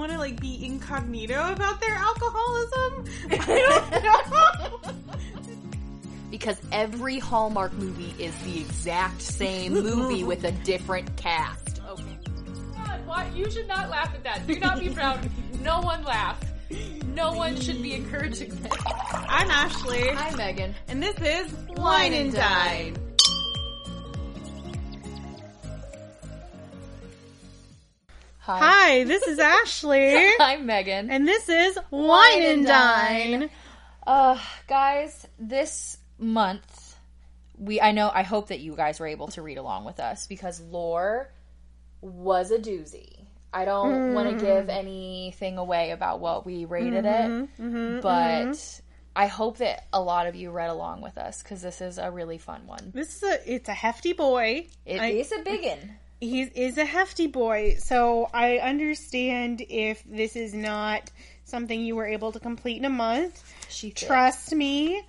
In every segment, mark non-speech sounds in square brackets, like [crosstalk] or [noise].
want to like be incognito about their alcoholism. I don't [laughs] know. because every Hallmark movie is the exact same [laughs] movie with a different cast. Okay. God, why? You should not laugh at that. Do not be proud. No one laugh. No one should be encouraging this. I'm Ashley, Hi, Megan. and this is Wine and Dine. Hi. Hi, this is Ashley, [laughs] I'm Megan. and this is Wine and Dine. Uh, guys, this month we I know I hope that you guys were able to read along with us because lore was a doozy. I don't want to give mm. anything away about what we rated mm-hmm, it, mm-hmm, but mm-hmm. I hope that a lot of you read along with us because this is a really fun one. This is a it's a hefty boy. It I- is a big one. He is a hefty boy, so I understand if this is not something you were able to complete in a month. She. Trust me.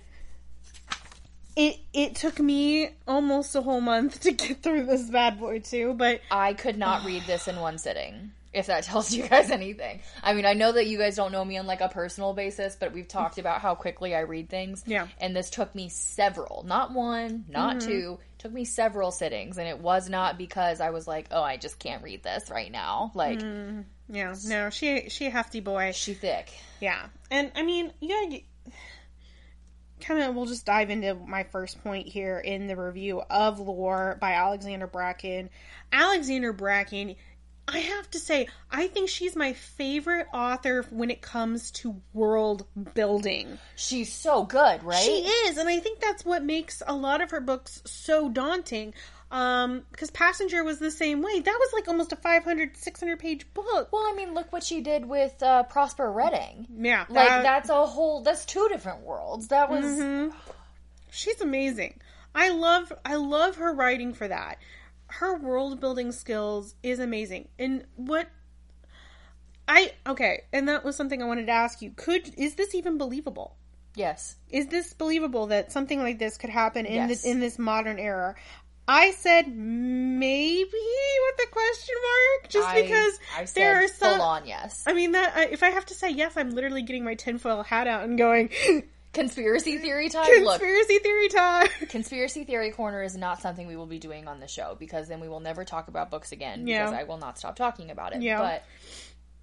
It it took me almost a whole month to get through this bad boy too, but I could not [sighs] read this in one sitting. If that tells you guys anything. I mean, I know that you guys don't know me on like a personal basis, but we've talked about how quickly I read things. Yeah. And this took me several, not one, not mm-hmm. two, took me several sittings. And it was not because I was like, oh, I just can't read this right now. Like, mm, yeah, no, she she a hefty boy. she thick. Yeah, and I mean, yeah, kind of. We'll just dive into my first point here in the review of Lore by Alexandra Bracken. Alexandra Bracken, I have to say, I think she's my favorite author when it comes to world building. She's so good, right? She is, and I think that's what makes a lot of her books so daunting. Um, because Passenger was the same way. That was like almost a 500, 600 page book. Well, I mean, look what she did with uh, Prosper Redding. Yeah, Like, that's a whole, that's two different worlds. That was, Mm-hmm. she's amazing. I love I love her writing for that. Her world building skills is amazing. And what I okay, and that was something I wanted to ask you. Could is this even believable? yes. Is this believable that something like this could happen in Yes. this in this modern era? I said maybe with a question mark, just I- because I there are some. full on yes. I mean that I, if I have to say yes, I'm literally getting my tinfoil hat out and going Conspiracy theory time? Look, conspiracy theory time. [laughs] Conspiracy Theory Corner is not something we will be doing on the show because then we will never talk about books again Yeah. because I will not stop talking about it. Yeah. But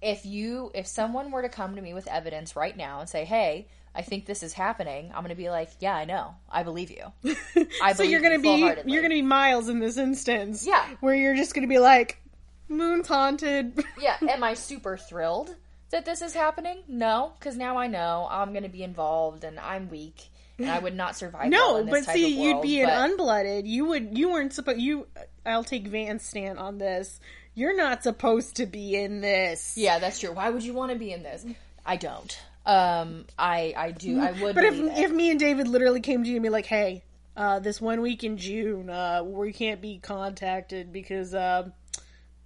if you if someone were to come to me with evidence right now and say, "Hey, I think this is happening," I'm going to be like, "Yeah, I know. I believe you." [laughs] I so believe you're gonna you be you're gonna be Miles in this instance. Yeah. Where you're just gonna be like, Moon's haunted. Yeah, [laughs] am I super thrilled that this is happening? No, cuz now I know I'm going to be involved and I'm weak and I would not survive no, but see, of you'd world, be an unblooded. You would you weren't supposed you I'll take Van's stand on this. You're not supposed to be in this. Yeah, that's true. Why would you want to be in this? I don't. Um, I I do. I would. But if it. if me and David literally came to you and be like, Hey, uh, this one week in June, uh, we can't be contacted because um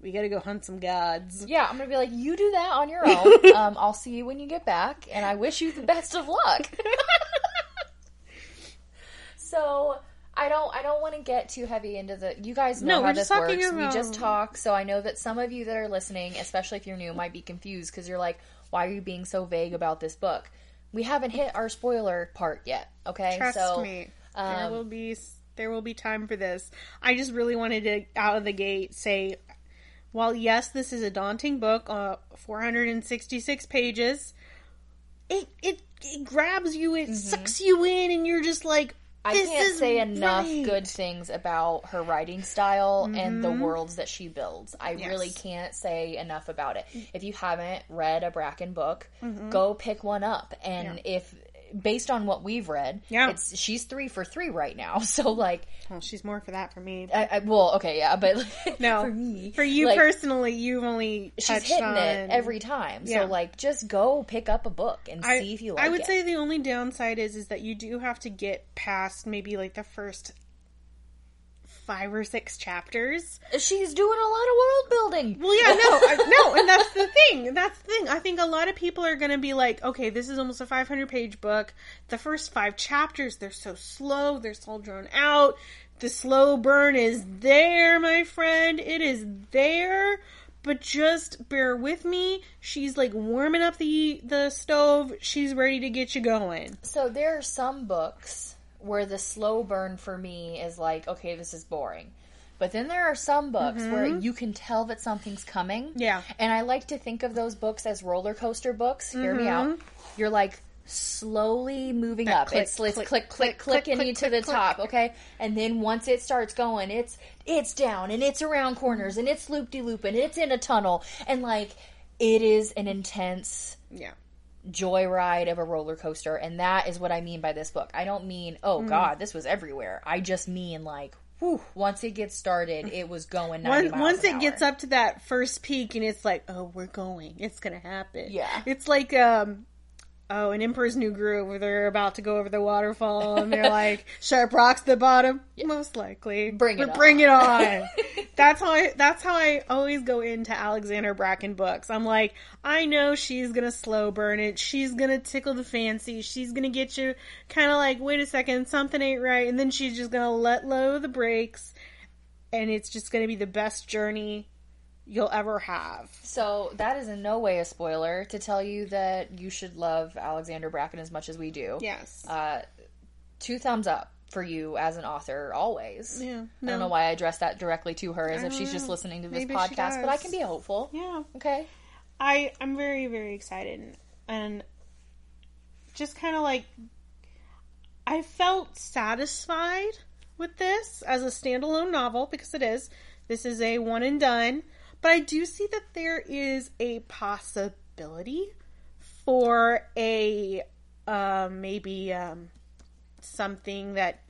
we gotta go hunt some gods. yeah, I'm gonna be like, you do that on your [laughs] own. um, I'll see you when you get back, and I wish you the best of luck. [laughs] so I don't. I don't want to get too heavy into the. You guys know No, how this works. We just talk. So I know that some of you that are listening, especially if you're new, might be confused because you're like, why are you being so vague about this book? We haven't hit our spoiler part yet. Okay, Trust so me, there um, will be there will be time for this. I just really wanted to out of the gate say, while yes, this is a daunting book, uh, 466 pages. It it it grabs you, it sucks you in, and you're just like, Mm-hmm. I can't say enough right. good things about her writing style and the worlds that she builds. I really can't say enough about it. If you haven't read a Bracken book, Mm-hmm. go pick one up. And if based on what we've read, Yeah. it's she's three for three right now. [laughs] So like, Well, she's more for that for me. I, I, well, okay, yeah, but [laughs] No, for me, for you like, personally, you've only she's hitting on it every time. Yeah. So like, just go pick up a book and I, see if you like I would it. say the only downside is is that you do have to get past maybe like the first five or six chapters. she's doing a lot of world building. Well, yeah, no, I, no, and that's the thing. That's the thing. I think a lot of people are going to be like, okay, this is almost a 500 page book. The first five chapters, they're so slow, they're so drawn out. The slow burn is there, my friend. It is there. but just bear with me. She's like warming up the the stove. She's ready to get you going. So there are some books where the slow burn for me is like, okay, this is boring. But then there are some books where you can tell that something's coming. Mm-hmm. Yeah. And I like to think of those books as roller coaster books. Hear me out. You're like slowly moving up. click, it's click, click click click, clicking click, you to click, the click. top, okay? And then once it starts going, it's it's down and it's around corners and it's loop de loop and it's in a tunnel and like it is an intense Yeah. Joyride of a roller coaster and that is what i mean by this book i don't mean oh Mm. god this was everywhere i just mean like whew, once it gets started it was going 90 Once, once it gets up to that first peak and it's like, oh, we're going. It's gonna happen. Yeah. It's like um oh, an Emperor's New Groove where they're about to go over the waterfall and they're like, sharp rocks at the bottom. Most likely. Bring it on. Bring it on. [laughs] that's how I that's how I always go into Alexandra Bracken books. I'm like, I know she's gonna slow burn it. She's gonna tickle the fancy. She's gonna get you kind of like, wait a second, something ain't right, and then she's just gonna let low the brakes, and it's just gonna be the best journey you'll ever have. so that is in no way a spoiler to tell you that you should love alexandra bracken as much as we do Yes. uh, two thumbs up for you as an author always yeah. I don't know why I addressed that directly to her as if she's don't just listening to this Maybe podcast, but I can be hopeful. Yeah. Okay. I I'm very very excited and just kind of like I felt satisfied with this as a standalone novel because it is. This is a one and done, but I do see that there is a possibility for a uh, maybe um, something that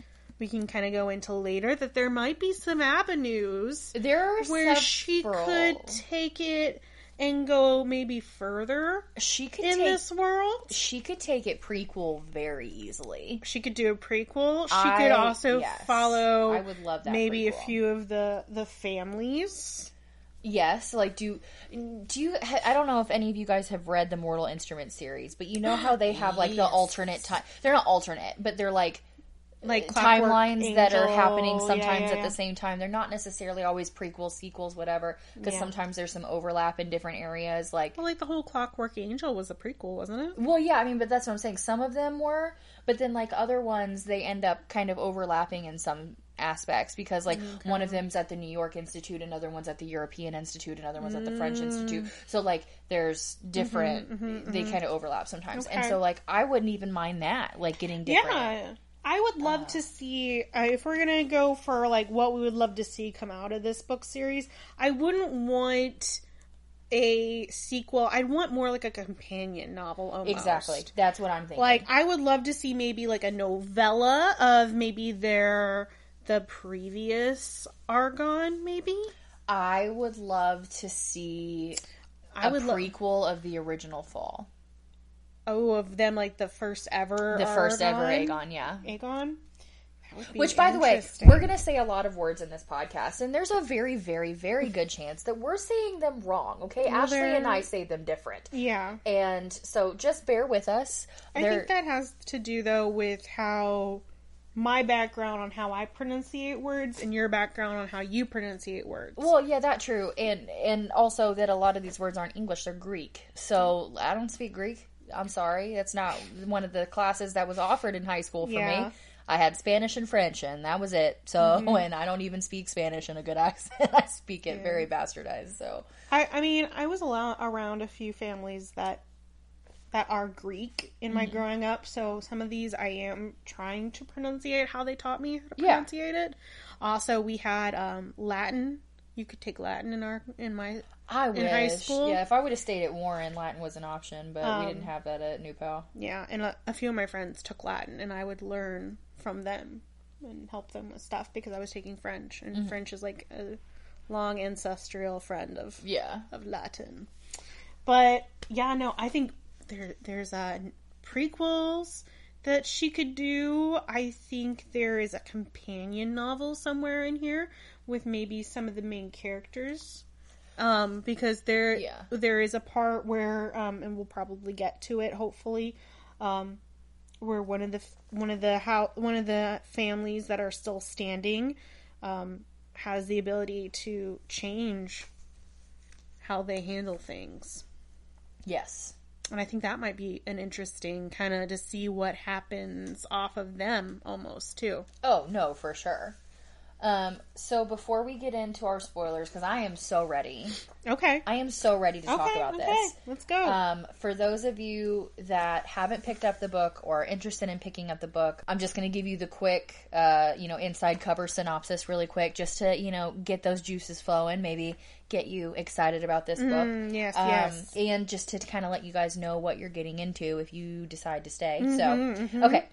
we can kind of go into later that there might be some avenues There are where she could take it and go maybe further she could in take this world. she could take it prequel very easily. She could do a prequel. She I- could also yes. follow I would love that maybe a few of the the families. Yes, like do do you? I don't know if any of you guys have read the Mortal Instruments series, but you know how they [gasps] have like the alternate time. They're not alternate, but they're like uh, Like Clockwork timelines that are happening yeah, sometimes yeah, at yeah. the same time. They're not necessarily always prequels, sequels, whatever. Because Yeah. sometimes there's some overlap in different areas. Like, Well, like the whole Clockwork Angel was a prequel, wasn't it? well, yeah, I mean, but that's what I'm saying. Some of them were, but then like other ones, they end up kind of overlapping in some aspects because like one of them's at the New York Institute, another one's at the European Institute, another one's at the French mm. Institute. So like there's mm-hmm, different, mm-hmm, they mm-hmm. kind of overlap sometimes. And so like I wouldn't even mind that, like getting different. Yeah. I would love uh, to see uh, if we're gonna go for like what we would love to see come out of this book series. I wouldn't want a sequel. I'd want more like a companion novel. Almost. Exactly. That's what I'm thinking. Like I would love to see maybe like a novella of maybe their the previous Agon. Maybe I would love to see I a would prequel of the original Fall. oh of them like the first ever The first ever Agon? Agon, yeah. Agon. That would be Which, by the way, we're going to say a lot of words in this podcast, and there's a very, very, very good [laughs] chance that we're saying them wrong, okay? Ashley they're- and I say them different. yeah. And so just bear with us. I They're- think that has to do though with how my background on how I pronunciate words and your background on how you pronunciate words. Well, yeah, that true, and and also that a lot of these words aren't English; they're Greek. So I don't speak Greek. I'm sorry, that's not one of the classes that was offered in high school for Yeah. me. I had Spanish and French, and that was it. So, mm-hmm. [laughs] and I don't even speak Spanish in a good [laughs] accent. I speak it very bastardized. So, I, I mean, I was around a few families that that are Greek in Mm-hmm. my growing up, so some of these I am trying to pronunciate how they taught me how to Yeah. pronunciate it. Also, we had um, Latin. You could take Latin in our in my I wish. In high school? Yeah, if I would have stayed at Warren, Latin was an option, but we Um, didn't have that at New Pal. yeah, and a, a few of my friends took Latin, and I would learn from them and help them with stuff because I was taking French, and Mm-hmm. French is like a long ancestral friend of Yeah. of Latin. But yeah, no, I think there there's uh, prequels that she could do. I think there is a companion novel somewhere in here with maybe some of the main characters. Um, because there Yeah. there is a part where um, and we'll probably get to it hopefully, um, where one of the one of the how one of the families that are still standing um, has the ability to change how they handle things. Yes. And I think that might be an interesting kind of to see what happens off of them almost too. Oh, no, for sure. Um, so before we get into our spoilers, because I am so ready, Okay. I am so ready to talk okay, about okay. this. Let's go. Um, for those of you that haven't picked up the book or are interested in picking up the book, I'm just going to give you the quick, uh, you know, inside cover synopsis really quick, just to you know get those juices flowing, maybe get you excited about this book. Mm, yes, Um, yes. and just to kind of let you guys know what you're getting into if you decide to stay. Mm-hmm, so, okay.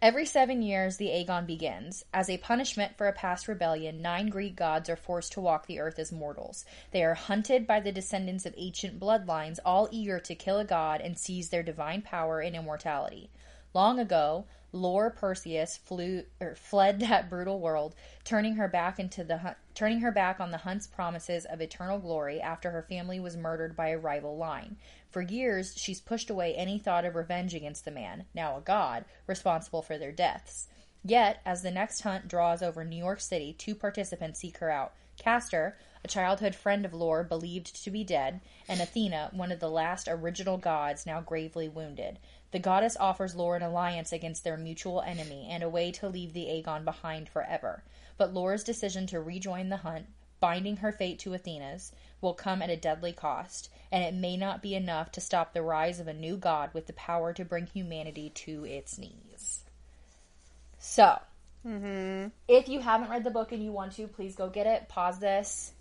Every seven years, the Agon begins. As a punishment for a past rebellion, nine Greek gods are forced to walk the earth as mortals. They are hunted by the descendants of ancient bloodlines, all eager to kill a god and seize their divine power and immortality. Long ago, Lore Perseus flew or fled that brutal world, turning her back into the turning her back on the hunt's promises of eternal glory after her family was murdered by a rival line. For years, she's pushed away any thought of revenge against the man, now a god, responsible for their deaths. Yet, as the next hunt draws over New York City, two participants seek her out. Castor, a childhood friend of Lore believed to be dead, and Athena, one of the last original gods, now gravely wounded. The goddess offers Lore an alliance against their mutual enemy and a way to leave the Agon behind forever. But Lore's decision to rejoin the hunt, binding her fate to Athena's, will come at a deadly cost, and it may not be enough to stop the rise of a new god with the power to bring humanity to its knees. So, mm-hmm. if you haven't read the book and you want to, please go get it. Pause this.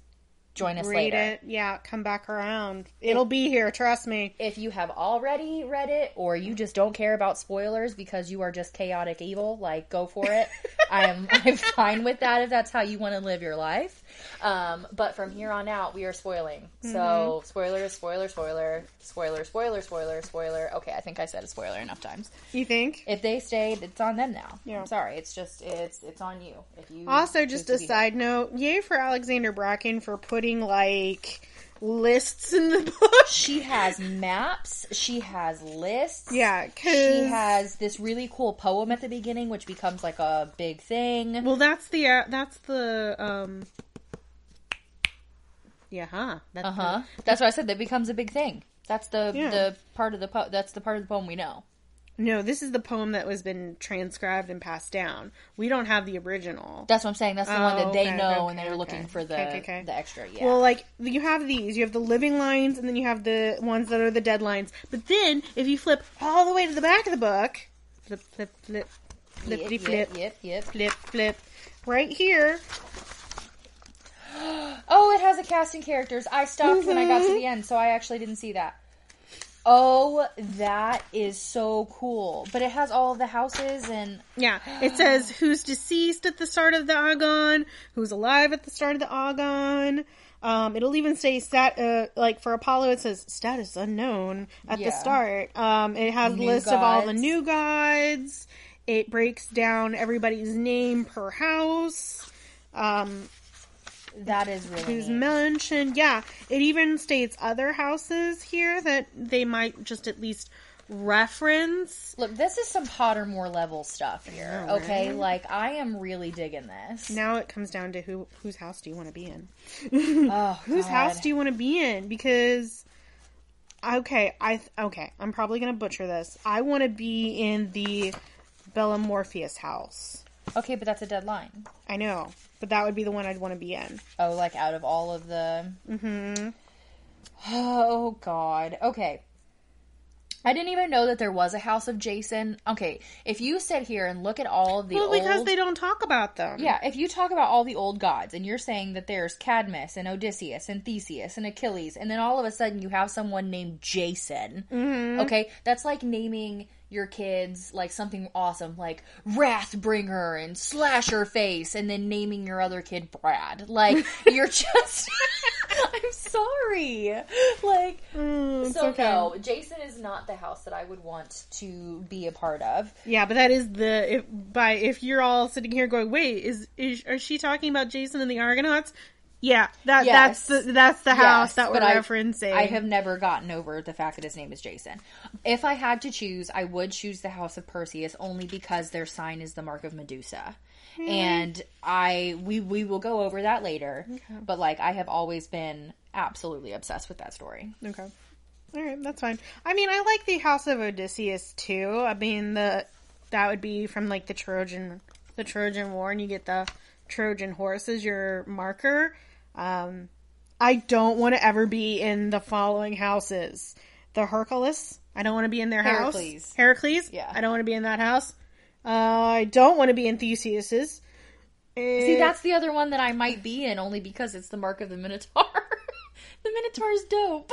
Join us Read later. it. Yeah, come back around. It'll be here, trust me. If you have already read it, or you just don't care about spoilers because you are just chaotic evil, like go for it. [laughs] I am I'm fine with that if that's how you want to live your life. Um, but from here on out, we are spoiling. So spoilers, spoiler, spoiler, spoiler, spoiler, spoiler, spoiler. Okay, I think I said a spoiler enough times. You think? If they stayed, it's on them now. Yeah. I'm sorry. It's just it's it's on you. If you Also, just a be here. side note, yay for Alexandra Bracken for putting like lists in the [laughs] book. She has maps. She has lists. Yeah, She has this really cool poem at the beginning, which becomes like a big thing. well, that's the uh, that's the um. Yeah, huh? That's Uh huh. That's why I said that becomes a big thing. That's the Yeah. the part of the po- that's the part of the poem we know. No, this is the poem that was been transcribed and passed down. We don't have the original. That's what I'm saying. That's the one Oh, that they okay, know, okay, and they're okay. looking for the the extra. Yeah. Well, like you have these, you have the living lines, and then you have the ones that are the dead lines. But then, if you flip all the way to the back of the book, flip, flip, flip, flippity yep, flip, yep, yep. flip, flip, right here. [gasps] Oh, it has a cast casting characters. I stopped when I got to the end, so I actually didn't see that. Oh, that is so cool. But it has all the houses and [gasps] Yeah, it says who's deceased at the start of the Agon, who's alive at the start of the Agon. Um, it'll even say stat, uh, like for Apollo, it says status unknown at the start. Um, it has New lists of all the new gods. It breaks down everybody's name per house. Um, that is really who's neat. mentioned. Yeah, it even states other houses here that they might just at least reference. Look, this is some Pottermore level stuff here. know, okay, right? like I am really digging this. Now it comes down to who whose house do you want to be in? [laughs] oh, [laughs] whose God. house do you want to be in? Because okay, I th- okay, I'm probably gonna butcher this. I want to be in the Bella Morpheus house. Okay, but that's a deadline. I know, but that would be the one I'd want to be in. Oh, like out of all of the. Mm-hmm. Oh God. Okay. I didn't even know that there was a House of Jason. Okay, if you sit here and look at all of the Well, because they don't talk about them. yeah, if you talk about all the old gods and you're saying that there's Cadmus and Odysseus and Theseus and Achilles, and then all of a sudden you have someone named Jason. Mm-hmm. Okay, that's like naming your kids like something awesome like Wrathbringer and Slasher Face, and then naming your other kid Brad. Like [laughs] you're just. [laughs] [laughs] I'm sorry. Like Mm, so okay. no, Jason is not the house that I would want to be a part of. Yeah, but that is the if by if you're all sitting here going, wait, is is are she talking about Jason and the Argonauts? Yeah, that Yes. that's the that's the house Yes, that we're but I- referencing. I have never gotten over the fact that his name is Jason. If I had to choose, I would choose the House of Perseus only because their sign is the mark of Medusa. And I we we will go over that later. But like I have always been absolutely obsessed with that story. Okay. All right, that's fine. I mean, I like the House of Odysseus too. I mean, the that would be from like the Trojan the Trojan War, and you get the Trojan horse as your marker. Um, I don't want to ever be in the following houses: the Hercules. I don't want to be in their Heracles. house. Heracles. Yeah. I don't want to be in that house. Uh, I don't want to be in Theseus's. See, that's the other one that I might be in only because it's the mark of the Minotaur. [laughs] the Minotaur's dope.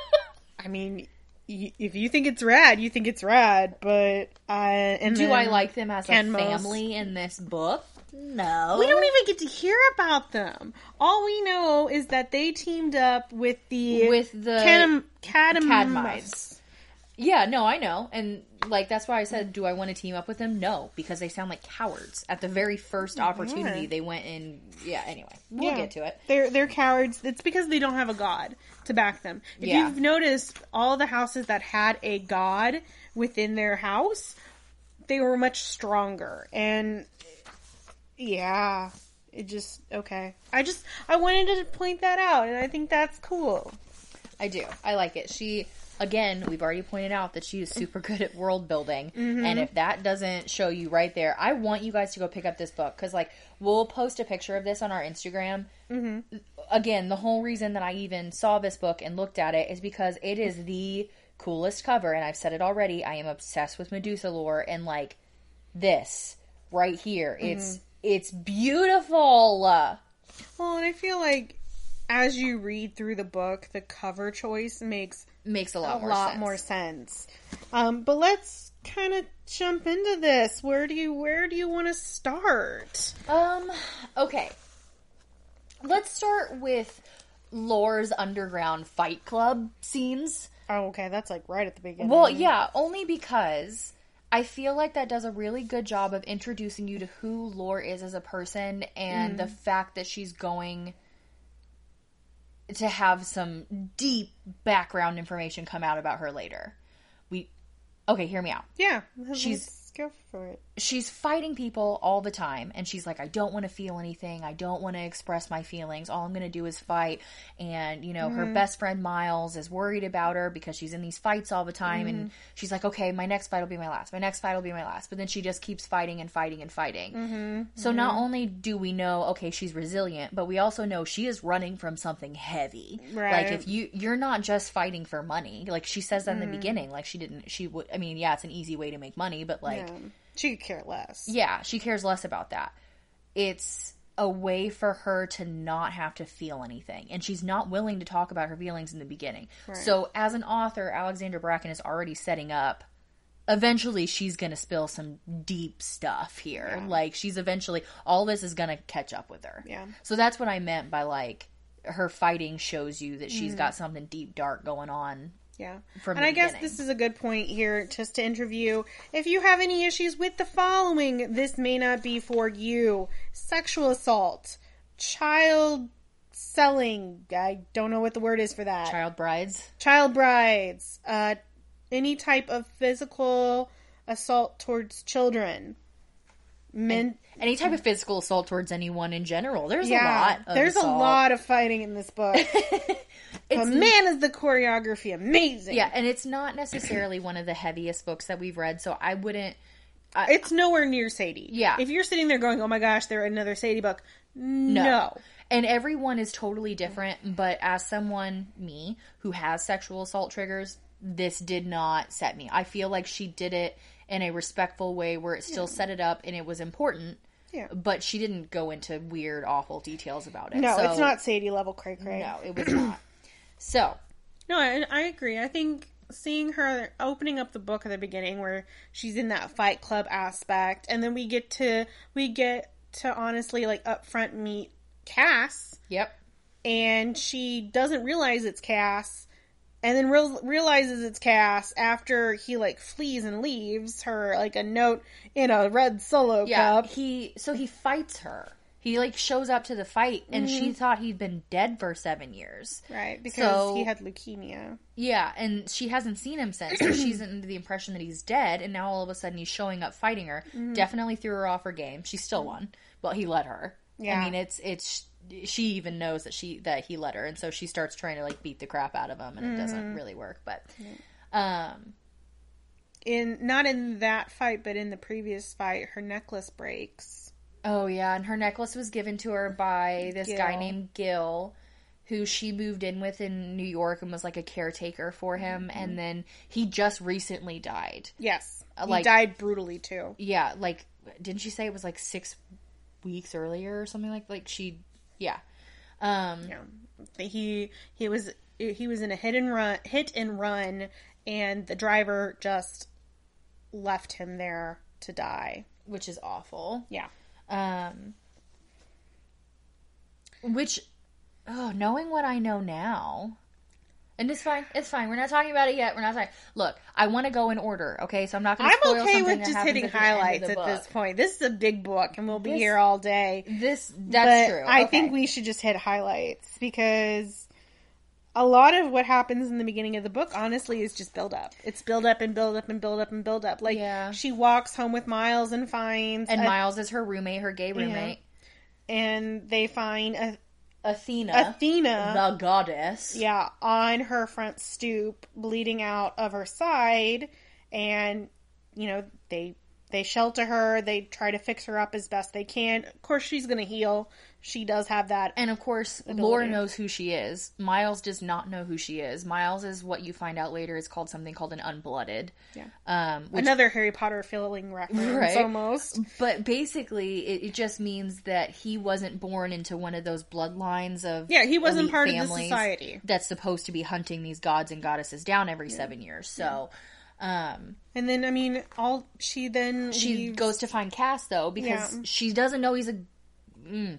[laughs] I mean, y- if you think it's rad, you think it's rad. But and Do I like them as a Ken family in this book? No. We don't even get to hear about them. All we know is that they teamed up with the With the Cadmides. Yeah, no, I know. And like that's why I said, do I want to team up with them? No, because they sound like cowards. At the very first opportunity, they went in. Yeah. Anyway, we'll Yeah. get to it. They're they're cowards. It's because they don't have a god to back them. If Yeah. you've noticed, all the houses that had a god within their house, they were much stronger. And yeah, it just okay. I just I wanted to point that out, and I think that's cool. I do. I like it. She again, we've already pointed out that she is super good at world building, mm-hmm. and if that doesn't show you right there, I want you guys to go pick up this book. Because like we'll post a picture of this on our Instagram. Mm-hmm. Again, the whole reason that I even saw this book and looked at it is because it is the coolest cover, and I've said it already. I am obsessed with Medusa lore, and like this right here, mm-hmm. it's it's beautiful. Well, and I feel like as you read through the book, the cover choice makes Makes a lot a more lot sense. more sense. Um, but let's kind of jump into this. Where do you where do you want to start? Um, okay. Let's start with Lore's underground fight club scenes. Oh, okay, that's like right at the beginning. Well, yeah, only because I feel like that does a really good job of introducing you to who Lore is as a person and the fact that she's going to have some deep background information come out about her later. We Okay, hear me out. yeah, She's- go for it. she's fighting people all the time and she's like i don't want to feel anything. I don't want to express my feelings. All i'm going to do is fight. And you know her mm-hmm. best friend miles is worried about her because she's in these fights all the time and mm-hmm. she's like okay my next fight will be my last. My next fight will be my last. But then she just keeps fighting and fighting and fighting. Mm-hmm. So not only do we know okay she's resilient but we also know she is running from something heavy. Like if you you're not just fighting for money. Like she says that in the beginning like she didn't she would i mean yeah it's an easy way to make money but like Um, she could care less. yeah, she cares less about that. It's a way for her to not have to feel anything. And she's not willing to talk about her feelings in the beginning. So, as an author, Alexandra Bracken is already setting up. Eventually, she's going to spill some deep stuff here. Like, she's eventually, all this is going to catch up with her. Yeah. So, that's what I meant by like, her fighting shows you that she's mm-hmm. got something deep, dark going on. Yeah. From and I guess beginning. this is a good point here just to interview. If you have any issues with the following, this may not be for you. Sexual assault, child selling, I don't know what the word is for that. Child brides. Child brides, uh, any type of physical assault towards children. Men, Any type of physical assault towards anyone in general. There's yeah, a lot. Of there's a lot of fighting in this book. [laughs] but man, is the choreography amazing! Yeah, and it's not necessarily one of the heaviest books that we've read, so I wouldn't. It's nowhere near Sadie. Yeah. If you're sitting there going, "Oh my gosh, they're another Sadie book," no. And everyone is totally different, but as someone, me, who has sexual assault triggers, this did not set me. I feel like she did it in a respectful way where it still set it up and it was important, Yeah. but she didn't go into weird, awful details about it. No, So- it's not Sadie level cray cray. No, it was not. [clears throat] So, No, I, I agree. I think seeing her opening up the book at the beginning where she's in that fight club aspect and then we get to we get to honestly like upfront meet Cass yep. and she doesn't realize it's Cass and then real, realizes it's Cass after he like flees and leaves her like a note in a red solo Yeah, cup. he so he fights her. He like shows up to the fight, and she mm-hmm. thought he'd been dead for seven years. Right, because So- he had leukemia. Yeah, and she hasn't seen him since, so she's [clears throat] under the impression that he's dead, and now all of a sudden he's showing up fighting her. Mm-hmm. Definitely threw her off her game. She still won, but he let her. Yeah. I mean, it's it's she even knows that she that he let her, and so she starts trying to like beat the crap out of him, and it mm-hmm. doesn't really work. But um, In not in that fight, but in the previous fight, her necklace breaks. oh yeah, and her necklace was given to her by this guy named Gil. Who she moved in with in New York and was like a caretaker for him, mm-hmm. and then he just recently died. Yes, uh, he died brutally too. yeah, like didn't she say it was like six weeks earlier or something like like she yeah. Um Yeah, he he was he was in a hit and run hit and run, and the driver just left him there to die. which is awful. Yeah, Um which oh, knowing what I know now. And it's fine. It's fine. We're not talking about it yet. We're not talking. Look, I want to go in order, okay? So I'm not going to I'm okay with just hitting at the end of highlights at this point. This is a big book, and we'll be This- here all day. This that's but true. I Okay. think we should just hit highlights because a lot of what happens in the beginning of the book, honestly, is just build up. It's build up and build up and build up and build up. Like Yeah. she walks home with Miles and finds and a- Miles is her roommate, her gay roommate, and they find a, Athena, Athena. the goddess. yeah, on her front stoop, bleeding out of her side, and you know they they shelter her. They try to fix her up as best they can. Of course, she's gonna heal. She does have that. And of course, Laura knows who she is. Miles does not know who she is. Miles is what you find out later is called something called an unblooded. Yeah. Um, which, Another Harry Potter feeling reference, Right. almost. but basically, it, it just means that he wasn't born into one of those bloodlines of Yeah, he wasn't part of the society. that's supposed to be hunting these gods and goddesses down every seven years. So. Um, And then, I mean, all she then she leaves- goes to find Cass though because Yeah. she doesn't know he's a. Mm.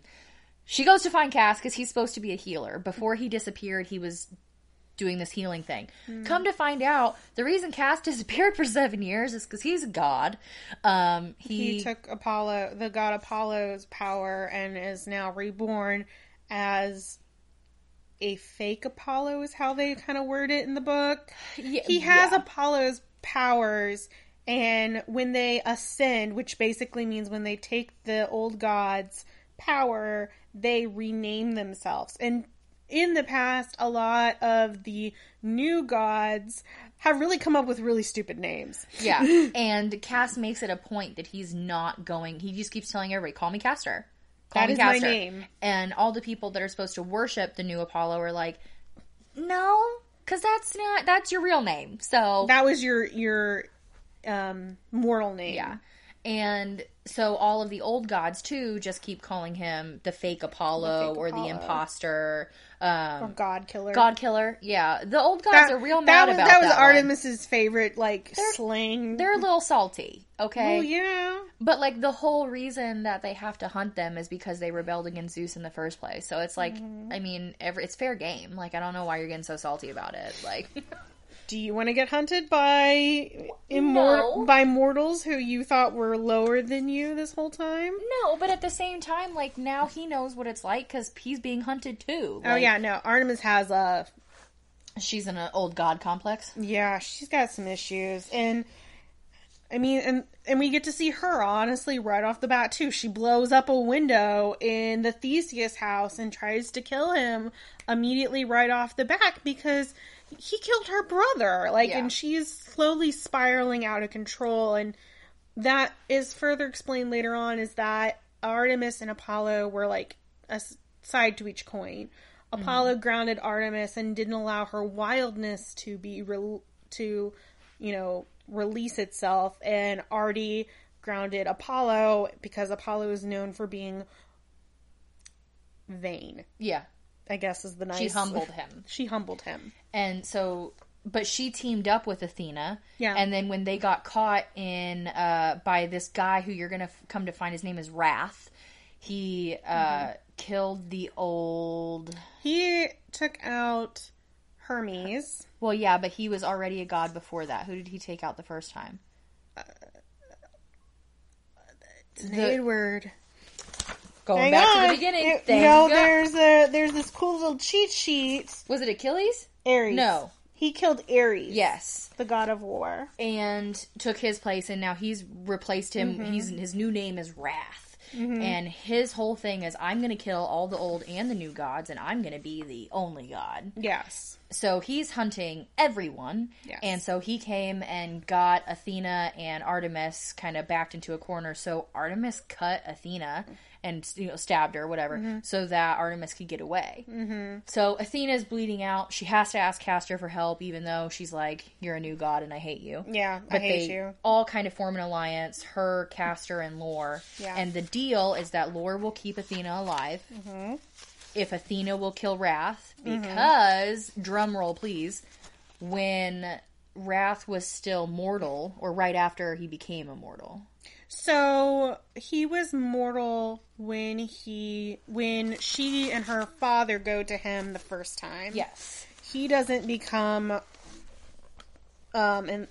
She goes to find Cass because he's supposed to be a healer. Before he disappeared, he was doing this healing thing. Hmm. Come to find out, the reason Cass [laughs] disappeared for seven years is because he's a god. Um, he, he took Apollo, the god Apollo's power, and is now reborn as a fake Apollo, is how they kind of word it in the book. [sighs] Yeah, He has yeah. Apollo's powers, and when they ascend, which basically means when they take the old god's power, they rename themselves. And in the past, a lot of the new gods have really come up with really stupid names. yeah, [laughs] and Cass makes it a point that he's not going. He just keeps telling everybody, "Call me Castor." Call That me is my name. And all the people that are supposed to worship the new Apollo are like, "No, because that's not that's your real name." So That was your your um mortal name. Yeah. And so all of the old gods too just keep calling him the fake Apollo fake or the Apollo. imposter, Or um, God killer. god killer. Yeah, the old gods That, are real that mad was, about that was one. Artemis's favorite like slang. They're a little salty, okay? oh yeah. But like the whole reason that they have to hunt them is because they rebelled against Zeus in the first place. So it's like, Mm-hmm. I mean, every, it's fair game. Like I don't know why you're getting so salty about it. Like, [laughs] Do you want to get hunted by immortal No. by mortals who you thought were lower than you this whole time? no, but at the same time, like now he knows what it's like because he's being hunted too. oh yeah, no. Artemis has a she's in an old god complex. yeah. She's got some issues, and I mean, and and we get to see her honestly right off the bat too. She blows up a window in the Theseus house and tries to kill him immediately right off the back because he killed her brother. Like, Yeah. and she's slowly spiraling out of control, and that is further explained later on. Is that Artemis and Apollo were like a side to each coin. Mm-hmm. Apollo grounded Artemis and didn't allow her wildness to be re- to, you know, release itself. And Artie grounded Apollo because Apollo is known for being vain. Yeah, I guess is the nice. she humbled him. [laughs] She humbled him. and so but she teamed up with athena Yeah. and then when they got caught in uh by this guy who you're gonna f- come to find his name is wrath he uh Mm-hmm. killed the old He took out Hermes. well yeah but he was already a god before that who did he take out the first time It's an The- Edward. Going Hang back to the beginning. You- things you know, there's a there's this cool little cheat sheet. Was it Achilles? Ares. No. he killed Ares. Yes. the god of war. and took his place and now he's replaced him Mm-hmm. he's his new name is wrath and his whole thing is i'm going to kill all the old and the new gods and i'm going to be the only god Yes. so he's hunting everyone Yes. and so he came and got athena and artemis kind of backed into a corner so artemis cut athena and you know stabbed her whatever Mm-hmm. so that artemis could get away mm-hmm. so athena's bleeding out she has to ask castor for help even though she's like you're a new god and i hate you Yeah, I hate they you. all kind of form an alliance her castor and lore Yeah. and the deal is that lore will keep athena alive Mm-hmm. if athena will kill wrath because drum roll please when wrath was still mortal or right after he became immortal So he was mortal when he when she and her father go to him the first time. yes He doesn't become um and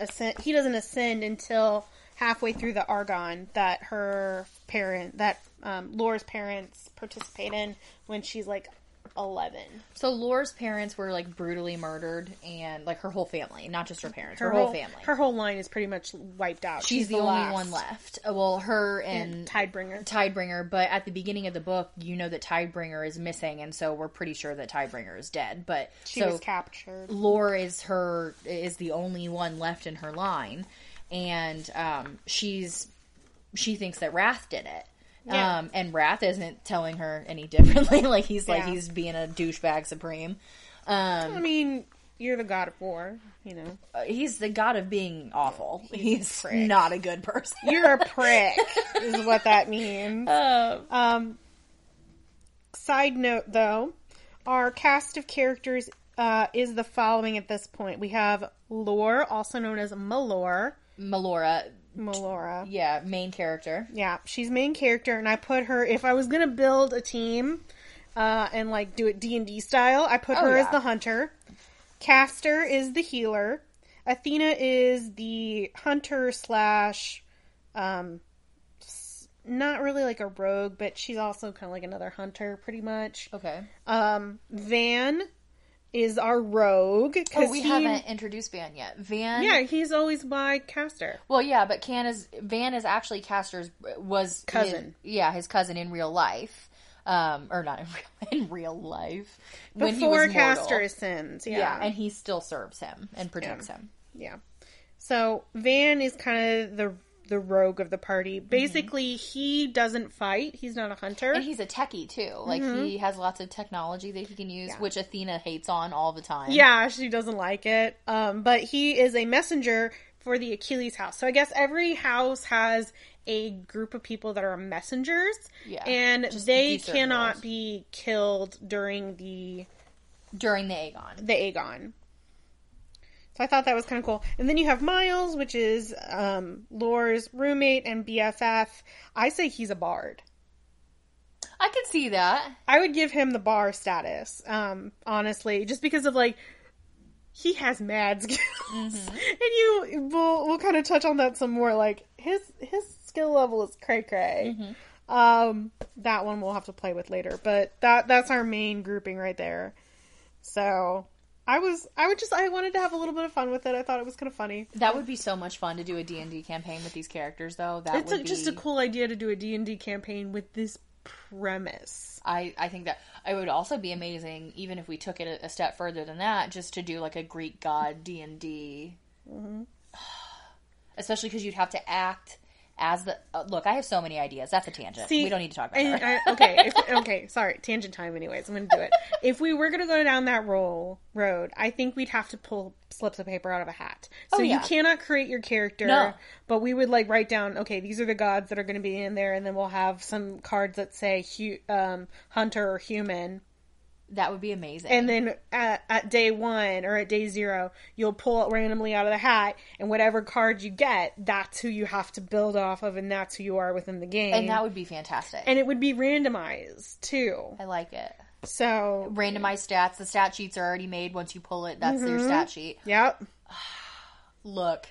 ascend he doesn't ascend until halfway through the Agon that her parent that um Laura's parents participate in when she's like eleven. so lore's parents were like brutally murdered and like her whole family not just her parents her, whole, family Her whole line is pretty much wiped out. she's, the, only last. one left Uh, well her and Tidebringer. Tidebringer, but at the beginning of the book, you know that Tidebringer is missing, and so we're pretty sure that Tidebringer is dead. But She so was captured. Lore is her is the only one left in her line, and um, she's she thinks that Wrath did it. Yeah. Um, and Wrath isn't telling her any [laughs] differently. [laughs] like he's like he's being a douchebag supreme. Um, I mean, you're the god of war, you know. uh, he's the god of being awful. He's prick. not a good person. You're a [laughs] prick, is what that means. Um, Um, side note, though, our cast of characters uh, is the following at this point. We have Lore, also known as Malore. Melora, Melora. yeah, main character. Yeah, she's main character, and I put her. If I was gonna build a team, uh, and like do it D and D style, I put Oh, her as the hunter. Castor is the healer. Athena is the hunter slash, um, not really like a rogue, but she's also kind of like another hunter, pretty much. Okay. Um, Van is our rogue. 'cause Oh, we he- haven't introduced Van yet. Van. Yeah, he's always by Castor. Well, yeah, but Can is Van is actually Castor's was Cousin. his- yeah, his cousin in real life, um, or not in [laughs] real, in real life when he Before was mortal. Castor ascends. Yeah. and he still serves him and protects Yeah. him. Yeah. So Van is kind of the the rogue of the party. Basically, he doesn't fight. He's not a hunter. And he's a techie too. Like Mm-hmm. he has lots of technology that he can use, which Athena hates on all the time. yeah, she doesn't like it. Um, but he is a messenger for the Achilles house. So I guess every house has a group of people that are messengers. Yeah, And they cannot roles. be killed during the during the Agon. the Agon. So I thought that was kind of cool. And then you have Miles, which is um, Lore's roommate and BFF. I say he's a bard. I could see that. I would give him the bar status, um, honestly, just because of like he has mad [laughs] skills, Mm-hmm. and you we'll we'll kind of touch on that some more. Like his his skill level is cray cray. Mm-hmm. Um, that one we'll have to play with later, but that that's our main grouping right there. So I was I would just I wanted to have a little bit of fun with it. I thought it was kind of funny. That would be so much fun to do a D&D campaign with these characters though. That It's would a, be just a cool idea to do a D and D campaign with this premise. I, I think that it would also be amazing, even if we took it a, a step further than that, just to do like a Greek god D and D. Mm-hmm. [sighs] Especially because you'd have to act as the uh, look. I have so many ideas. That's a tangent. See, we don't need to talk about I- that. Okay, if, okay, [laughs] sorry, tangent time. Anyways, I'm going to do it. If we were going to go down that roll road, I think we'd have to pull slips of paper out of a hat. So Oh, yeah. you cannot create your character, No. but we would like write down. Okay, these are the gods that are going to be in there, and then we'll have some cards that say hu- um, hunter or human. That would be amazing. And then at, at day one or at day zero, you'll pull it randomly out of the hat, and whatever card you get, that's who you have to build off of, and that's who you are within the game. and that would be fantastic. and it would be randomized too. I like it. So, Randomized stats. The stat sheets are already made. Once you pull it, that's Mm-hmm. your stat sheet. yep. [sighs] Look,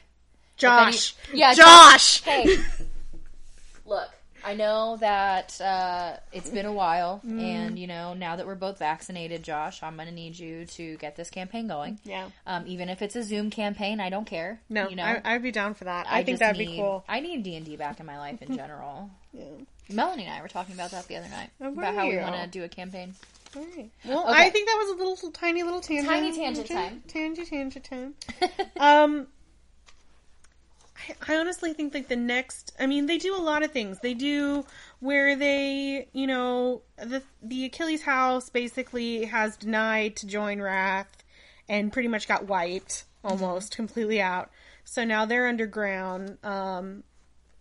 Josh. yeah, Josh. Hey, [laughs] look. I I know that uh, it's been a while, and you know now that we're both vaccinated, Josh, I'm gonna need you to get this campaign going. Yeah. Um, even if it's a Zoom campaign, I don't care. No, you know, I, I'd be down for that. I, think that'd need, be cool. I need D and D back in my life in [laughs] general. Yeah. Melanie and I were talking about that the other night Oh, about how we want to do a campaign. All right. Well, Okay. I think that was a little tiny little tangent. Tiny tangent time. Tangent, tangent time. [laughs] um, I, I honestly think like the next. I mean, they do a lot of things. They do where they, you know, the the Achilles house basically has denied to join Wrath, and pretty much got wiped almost completely out. So now they're underground. Um,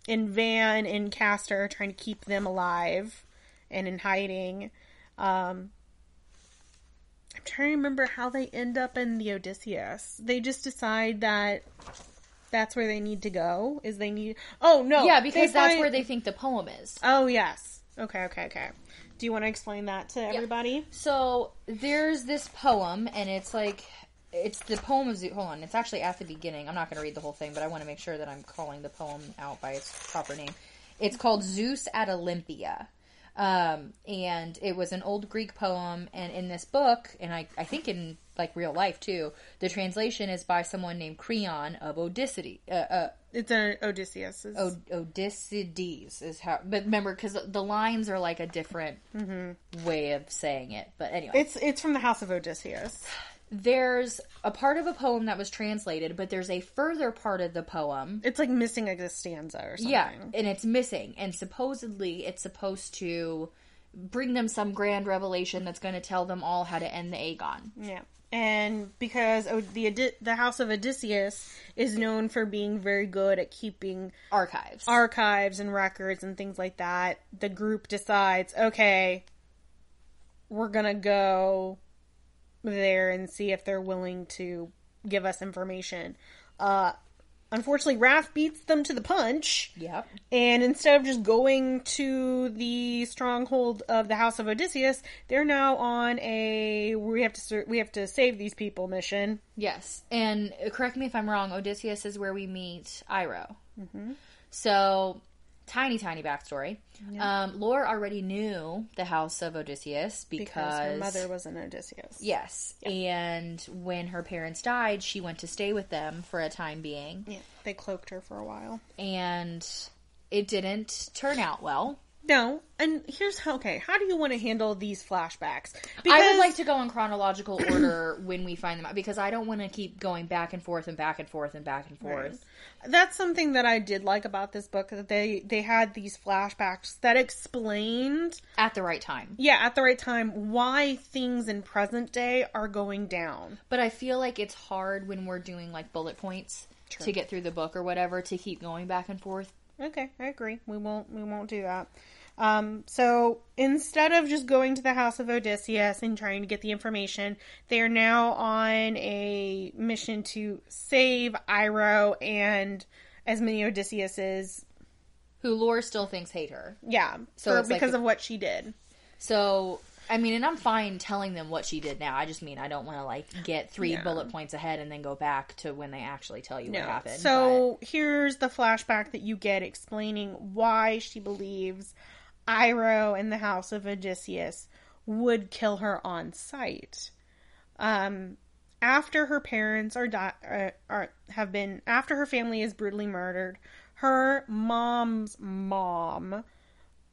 and Van and Castor are trying to keep them alive and in hiding. Um, I'm trying to remember how they end up in the Odysseus. They just decide that that's where they need to go. Is they need? Oh no, yeah, because that's find- where they think the poem is. Oh yes. Okay. Okay. Okay. Do you want to explain that to everybody? So there's this poem, and it's like it's the poem of Zeus. Hold on, it's actually at the beginning. I'm not going to read the whole thing, but I want to make sure that I'm calling the poem out by its proper name. It's called Zeus at Olympia. Um, and it was an old Greek poem, and in this book, and I, I think in like real life too, the translation is by someone named Creon of Odyssey. Uh, uh, It's an Odysseus. Od- Odysseus is how, but remember because the lines are like a different way of saying it. But anyway, It's it's from the House of Odysseus. There's a part of a poem that was translated, but there's a further part of the poem. It's like missing a stanza or something. Yeah, and it's missing, and supposedly it's supposed to bring them some grand revelation that's going to tell them all how to end the Agon. Yeah. And because the the House of Odysseus is known for being very good at keeping Archives. archives and records and things like that, the group decides, okay, we're gonna go there and see if they're willing to give us information. Uh, unfortunately, Wrath beats them to the punch. yep. And instead of just going to the stronghold of the House of Odysseus, they're now on a we have to we have to save these people mission. Yes, and correct me if I'm wrong. Odysseus is where we meet Iro. Mm-hmm. So, tiny, tiny backstory. Um, Lore already knew the house of Odysseus because, because her mother was an Odysseus. Yes, and when her parents died, she went to stay with them for a time being, Yeah, they cloaked her for a while. and it didn't turn out well. No, and here's how. Okay, how do you want to handle these flashbacks? Because I would like to go in chronological order [clears throat] when we find them out because I don't want to keep going back and forth and back and forth and back and forth. That's something that I did like about this book that they they had these flashbacks that explained, at the right time. yeah, at the right time why things in present day are going down. But I feel like it's hard when we're doing like bullet points to get through the book or whatever to keep going back and forth. Okay, I agree. We won't we won't do that. Um, so instead of just going to the house of Odysseus and trying to get the information, they are now on a mission to save Iro and as many Odysseus's. Who Lore still thinks hate her. Yeah, So for- it's like because of what she did. So I mean, and I'm fine telling them what she did now. I just mean I don't want to like get three Yeah. bullet points ahead and then go back to when they actually tell you what happened. So here's the flashback that you get explaining why she believes Iro in the House of Odysseus would kill her on sight. Um, after her parents are, di- uh, are have been after her family is brutally murdered, her mom's mom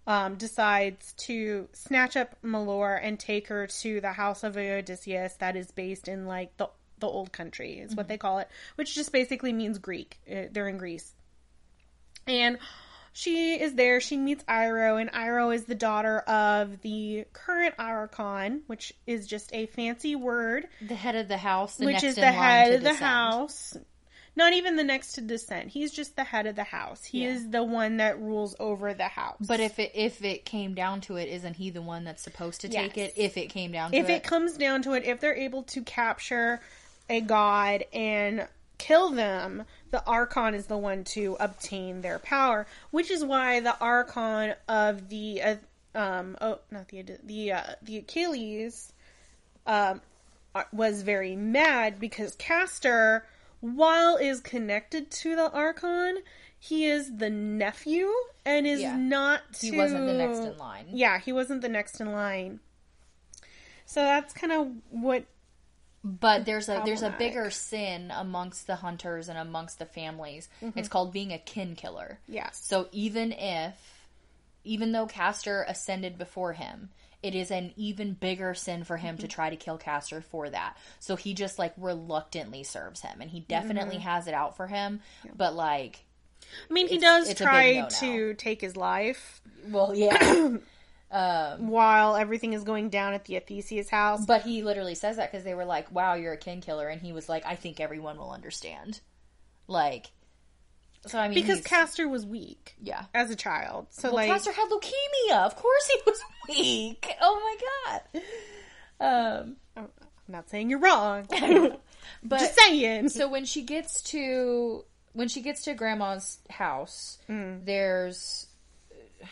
um, decides to snatch up Malor and take her to the house of Odysseus that is based in like the the old country is what they call it, which just basically means Greek. Uh, They're in Greece, and she is there. She meets Iro, and Iro is the daughter of the current Archon, which is just a fancy word, the head of the house, the which is the head of the descend. house. Not even the next to descent. He's just the head of the house. He Yeah. is the one that rules over the house. But if it if it came down to it, isn't he the one that's supposed to take Yes. it? If it came down to if it, it comes down to it, if they're able to capture a god and kill them, the Archon is the one to obtain their power, which is why the Archon of the uh, um oh not the the uh, the Achilles um uh, was very mad because Castor while is connected to the Archon, he is the nephew and is Yeah. not. He wasn't the next in line. Yeah, he wasn't the next in line. So that's kind of what. But there's a there's a bigger sin amongst the hunters and amongst the families. Mm-hmm. It's called being a kin killer. Yes. So even if, even though Castor ascended before him, it is an even bigger sin for him to Mm-hmm. try to kill Castor for that. So he just like reluctantly serves him, and he definitely Mm-hmm. has it out for him. But like, I mean, he does it's a big try to take his life well, yeah. [coughs] while everything is going down at the Odysseus house. but he literally says that because they were like, "Wow, you're a kin killer," and he was like, "I think everyone will understand." Like, so I mean, because Castor was weak yeah. as a child. So, Well, like. Castor had leukemia. Of course, he was weak. Oh my god. Um, I'm not saying you're wrong. [laughs] but Just saying. so when she gets to when she gets to grandma's house Mm. there's uh,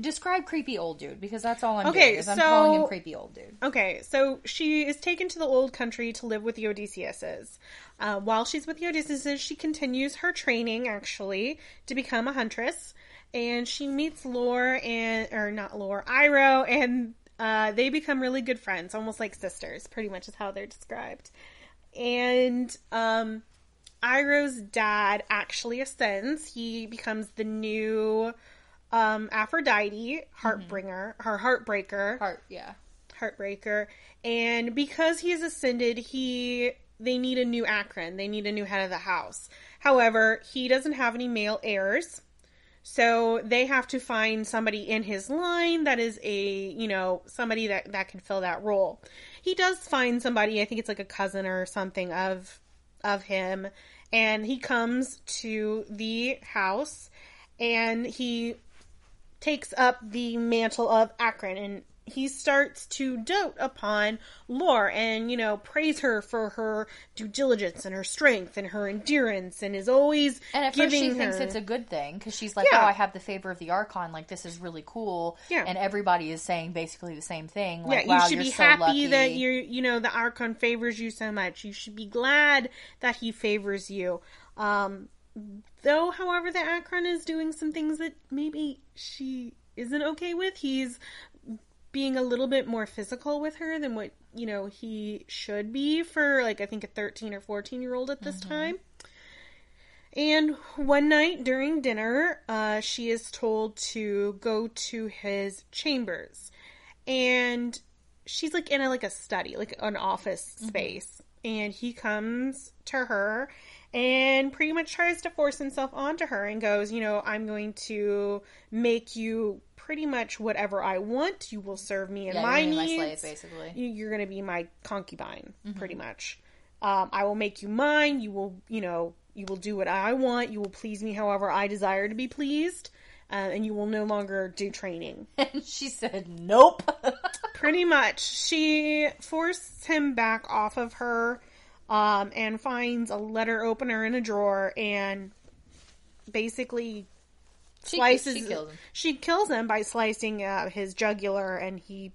describe creepy old dude because that's all i'm Okay, doing is i'm so- calling him creepy old dude Okay, so she is taken to the old country to live with the Odysseus's. Uh, while she's with the Odysseus's, she continues her training, actually, to become a huntress. And she meets Lore and, or not Lore, Iro, and uh, they become really good friends, almost like sisters, pretty much is how they're described. And um, Iro's dad actually ascends. He becomes the new um, Aphrodite, heartbringer, her heartbreaker. Heart yeah. Heartbreaker. And because he has ascended he they need a new archon. They need a new head of the house. However he doesn't have any male heirs so they have to find somebody in his line that is a you know somebody that that can fill that role. He does find somebody i think it's like a cousin or something of of him and he comes to the house and he takes up the mantle of Archon and he starts to dote upon Lore and, you know, praise her for her due diligence and her strength and her endurance and is always and at first she thinks it's a good thing because she's like Yeah. oh i have the favor of the archon like this is really cool Yeah. and everybody is saying basically the same thing yeah, you wow should be so happy lucky. that you're, you know, the Archon favors you so much. You should be glad that he favors you. Um, though, however, the Archon is doing some things that maybe she isn't okay with. He's being a little bit more physical with her than what, you know, he should be for, like, I think a 13 or 14 year old at this time. And one night during dinner, uh, she is told to go to his chambers. And she's like in a like a study, like an office space. And he comes to her and pretty much tries to force himself onto her and goes, you know, I'm going to make you pretty much whatever I want. You will serve me in yeah, my you're needs be my slave basically. You- you're going to be my concubine Mm-hmm. pretty much. Um, i will make you mine. You will you know you will do what i want. You will please me however i desire to be pleased uh, and you will no longer do training. [laughs] And she said nope. [laughs] Pretty much. She forced him back off of her um, and finds a letter opener in a drawer and basically she, slices she kills him. she kills him by slicing uh, his jugular and he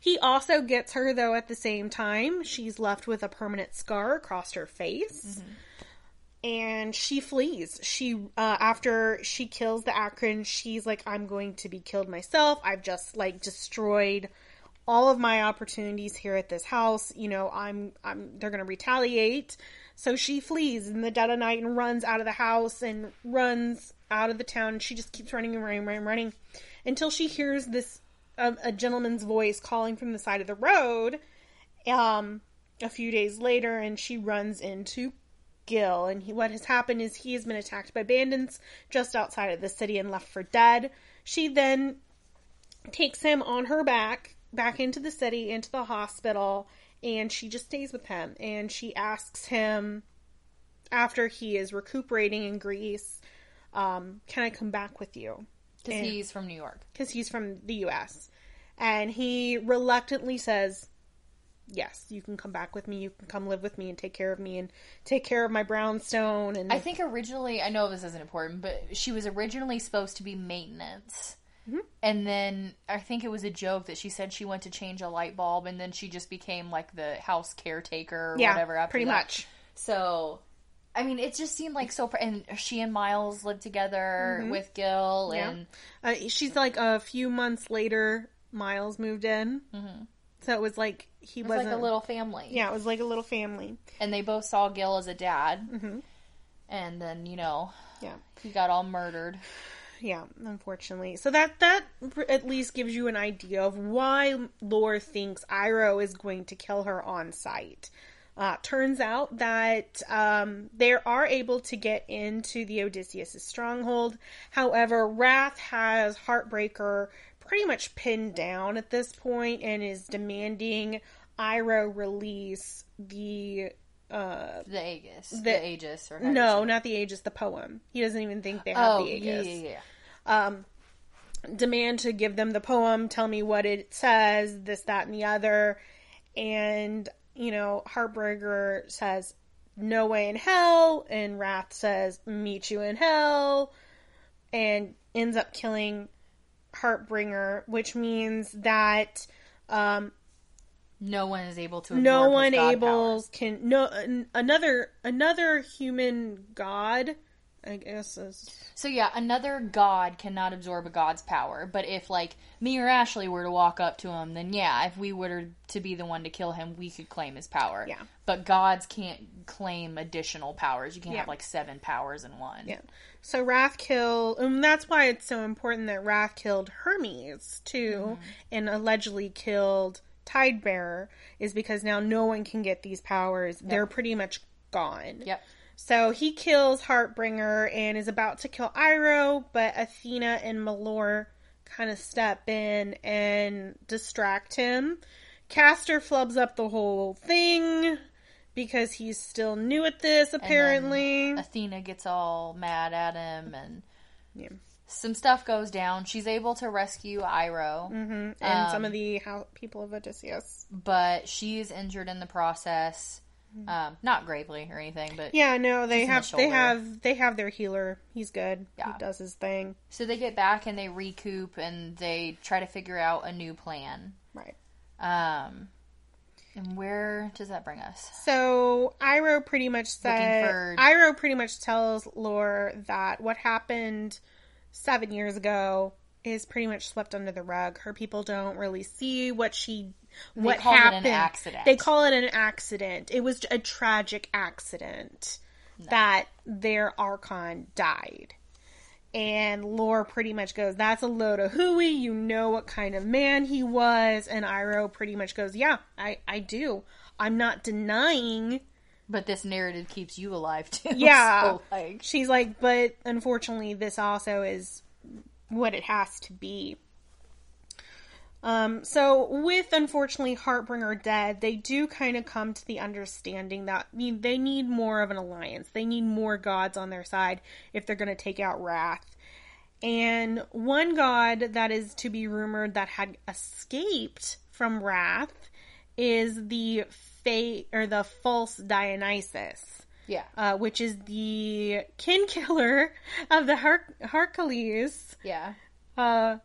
he also gets her though at the same time. She's left with a permanent scar across her face. And she flees. She uh, after she kills the archon she's like i'm going to be killed myself. I've just like destroyed all of my opportunities here at this house you know i'm i'm they're going to retaliate. So she flees in the dead of night and runs out of the house and runs out of the town. She just keeps running and running running running until she hears this um, a gentleman's voice calling from the side of the road um a few days later and she runs into Gil. And he, what has happened is he has been attacked by bandits just outside of the city and left for dead. She then takes him on her back back into the city into the hospital and she just stays with him and she asks him after he is recuperating in Greece um, can I come back with you? because he's from new york because he's from the U.S. And he reluctantly says, "Yes, you can come back with me. You can come live with me and take care of me and take care of my brownstone." And I think originally, I know this isn't important, but she was originally supposed to be maintenance. Mm-hmm. And then I think it was a joke that she said she went to change a light bulb, and then she just became like the house caretaker or yeah, whatever. After pretty that. much. So I mean, it just seemed like so. pr- And she and Miles lived together with Gil, Mm-hmm. Yeah. and Uh, she's like a few months later. Miles moved in, so it was like he it was wasn't like a little family. Yeah, it was like a little family. and they both saw Gil as a dad, and then you know Yeah, he got all murdered. Yeah. Unfortunately, so that that at least gives you an idea of why Lore thinks Iro is going to kill her on sight. Uh, turns out that um, they are able to get into the Odysseus' stronghold. However, Wrath has Heartbreaker pretty much pinned down at this point and is demanding Iro release the uh, The Aegis, the, The- Aegis, or how do you no, not the Aegis, the poem. He doesn't even think they have Oh, the yeah, Aegis. yeah, yeah. Um, demand to give them the poem, tell me what it says, this, that, and the other. And, you know, Heartbreaker says, no way in hell. And Wrath says, meet you in hell. And ends up killing Heartbringer, which means that um, No one is able to. no one able can no another another human god i guess is So yeah, another god cannot absorb a god's power. But if like me or Ashley were to walk up to him, then yeah, if we were to be the one to kill him, we could claim his power. Yeah. But gods can't claim additional powers. You can't Yeah. have like seven powers in one. yeah so wrath killed, and that's why it's so important that wrath killed hermes too Mm-hmm. and allegedly killed tidebearer is because now no one can get these powers they're pretty much gone Yep. So he kills Heartbringer and is about to kill Iro, but Athena and Malor kind of step in and distract him. Castor flubs up the whole thing because he's still new at this, apparently. Athena gets all mad at him, and Yeah. some stuff goes down. She's able to rescue Iro, and Um, some of the how- people of Odysseus. but she's injured in the process. Um, not gravely or anything, but Mm-hmm. Yeah, no, they in the have they have they have their healer. He's good. Yeah. He does his thing. So they get back and they recoup and they try to figure out a new plan. Right. Um, and where does that bring us? So Iro pretty much said for- Iro pretty much tells Lore that what happened seven years ago is pretty much swept under the rug. Her people don't really see what she what an happened. accident. They call it an accident. It was a tragic accident that their archon died. And Lore pretty much goes, That's a load of hooey. You know what kind of man he was. And Iro pretty much goes, Yeah, I, I do. I'm not denying. But this narrative keeps you alive too. [laughs] Yeah. So, like, She's like, But unfortunately, this also is what it has to be. Um, so with unfortunately Heartbringer dead, they do kind of come to the understanding that I mean, they need more of an alliance. They need more gods on their side if they're going to take out Wrath. And one god that is to be rumored that had escaped from Wrath is the fate or the false Dionysus yeah, uh, which is the kin killer of the Her- Hercules yeah. uh,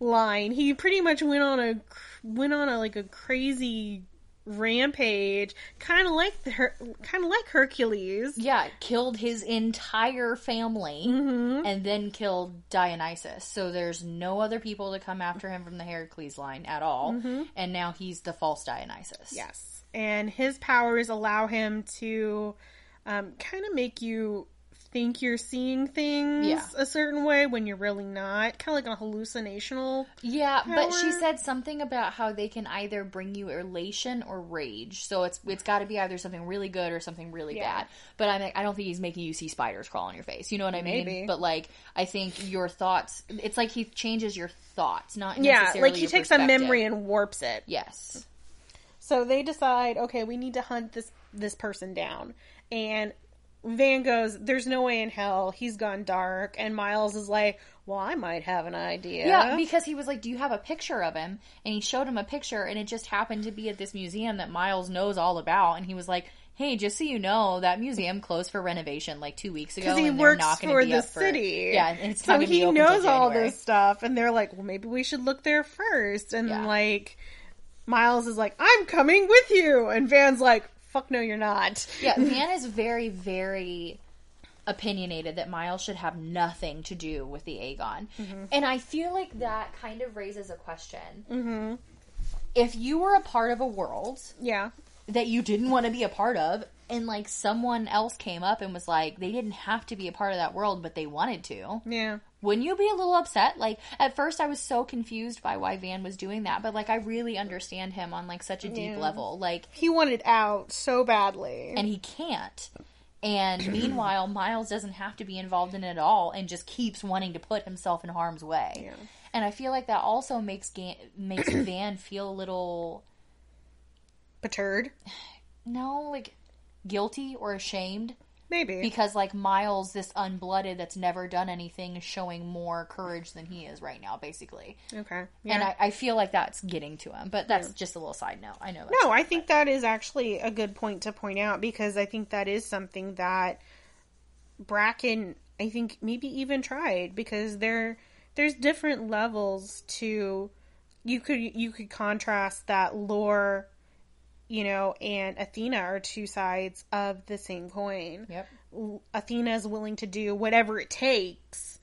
line. He pretty much went on a went on a like a crazy rampage, kind of like the Her- kind of like Hercules. Yeah, killed his entire family Mm-hmm. and then killed Dionysus. So there's no other people to come after him from the Heracles line at all. And now he's the false Dionysus. Mm-hmm. Yes, and his powers allow him to um, kind of make you think you're seeing things Yeah. a certain way when you're really not. Kind of like a hallucinational. Yeah, but she said something about how they can either bring you elation or rage. So it's it's got to be either something really good or something really Yeah. bad. But I'm I don't think he's making you see spiders crawl on your face. You know what I mean? Maybe. But like, I think your thoughts. It's like he changes your thoughts, not Yeah, like he takes a memory and warps it. Yes. So they decide, okay, we need to hunt this this person down. And Van goes, "There's no way in hell. He's gone dark." And Miles is like, "Well, I might have an idea." Yeah, because he was like, "Do you have a picture of him?" And he showed him a picture, and it just happened to be at this museum that Miles knows all about. And he was like, "Hey, just so you know, that museum closed for renovation like two weeks ago, because he and works not for the for city. yeah, and it's so he be open knows all this stuff, and they're like, "Well, maybe we should look there first. And Yeah. like, Miles is like, "I'm coming with you," and Van's like, fuck no, you're not. Yeah, [laughs] Van is very, very opinionated that Miles should have nothing to do with the Agon. And I feel like that kind of raises a question. Mm-hmm. If you were a part of a world Yeah. that you didn't want to be a part of, and like someone else came up and was like, they didn't have to be a part of that world, but they wanted to, Yeah. wouldn't you be a little upset? Like, at first I was so confused by why Van was doing that, but like, I really understand him on like such a deep Yeah. level. Like, He wanted out so badly. and he can't. And [clears throat] meanwhile, Miles doesn't have to be involved in it at all, and just keeps wanting to put himself in harm's way. Yeah. And I feel like that also makes Ga- makes [clears throat] Van feel a little Perturbed. [sighs] no, like guilty or ashamed Maybe. because like Miles, this unblooded that's never done anything, is showing more courage than he is right now, basically. okay. Yeah. And I, I feel like that's getting to him, but that's just a little side note. I know. No, I think that is actually a good point to point out because I think that is something that Bracken, I think, maybe even tried because there there's different levels to you could you could contrast that lore, you know, and Athena are two sides of the same coin. Yep. Athena is willing to do whatever it takes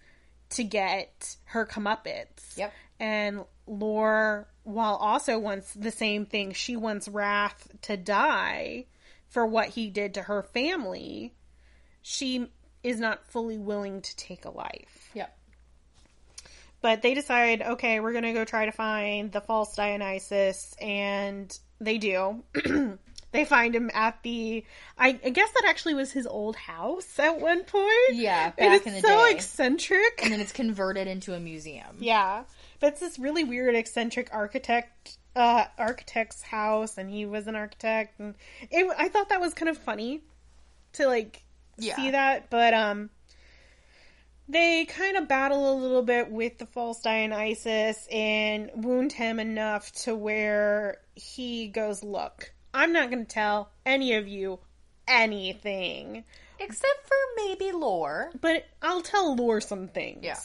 to get her comeuppance. Yep. And Lore, while also wants the same thing, she wants Wrath to die for what he did to her family. She is not fully willing to take a life. Yep. But they decide, okay, we're going to go try to find the false Dionysus, and they do. [clears throat] they find him at the. I, I guess that actually was his old house at one point. Yeah, and back it's in the so day. eccentric. And then it's converted into a museum. Yeah, but it's this really weird eccentric architect uh architect's house, and he was an architect, and it, I thought that was kind of funny to like Yeah. see that, but um. They kind of battle a little bit with the false Dionysus and wound him enough to where he goes, Look, I'm not going to tell any of you anything, Except for maybe lore. but I'll tell Lore some things. Yeah.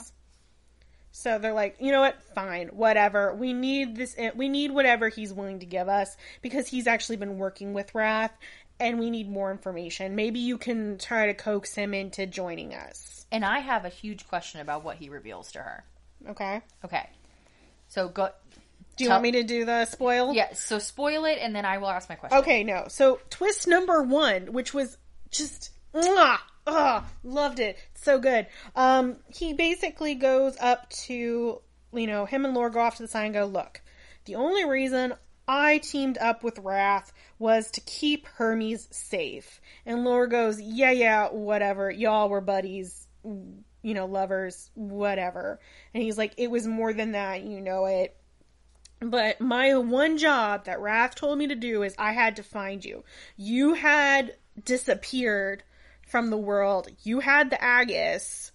So they're like, you know what? Fine, whatever. We need this. Eh, we need whatever he's willing to give us because he's actually been working with Wrath, and we need more information. Maybe you can try to coax him into joining us. And I have a huge question about what he reveals to her. Okay. Okay. So go. Do you Tell- want me to do the spoil? Yeah, so spoil it and then I will ask my question. Okay. No. So twist number one, which was just. Mwah, ugh, loved it. So good. Um, he basically goes up to, you know, him and Lore go off to the side and go, look, the only reason I teamed up with Wrath was to keep Hermes safe. And Lore goes, yeah, yeah, whatever. Y'all were buddies, you know, lovers, whatever. And he's like, it was more than that, you know it. But my one job that Wrath told me to do is I had to find you. You had disappeared from the world. You had the Aegis,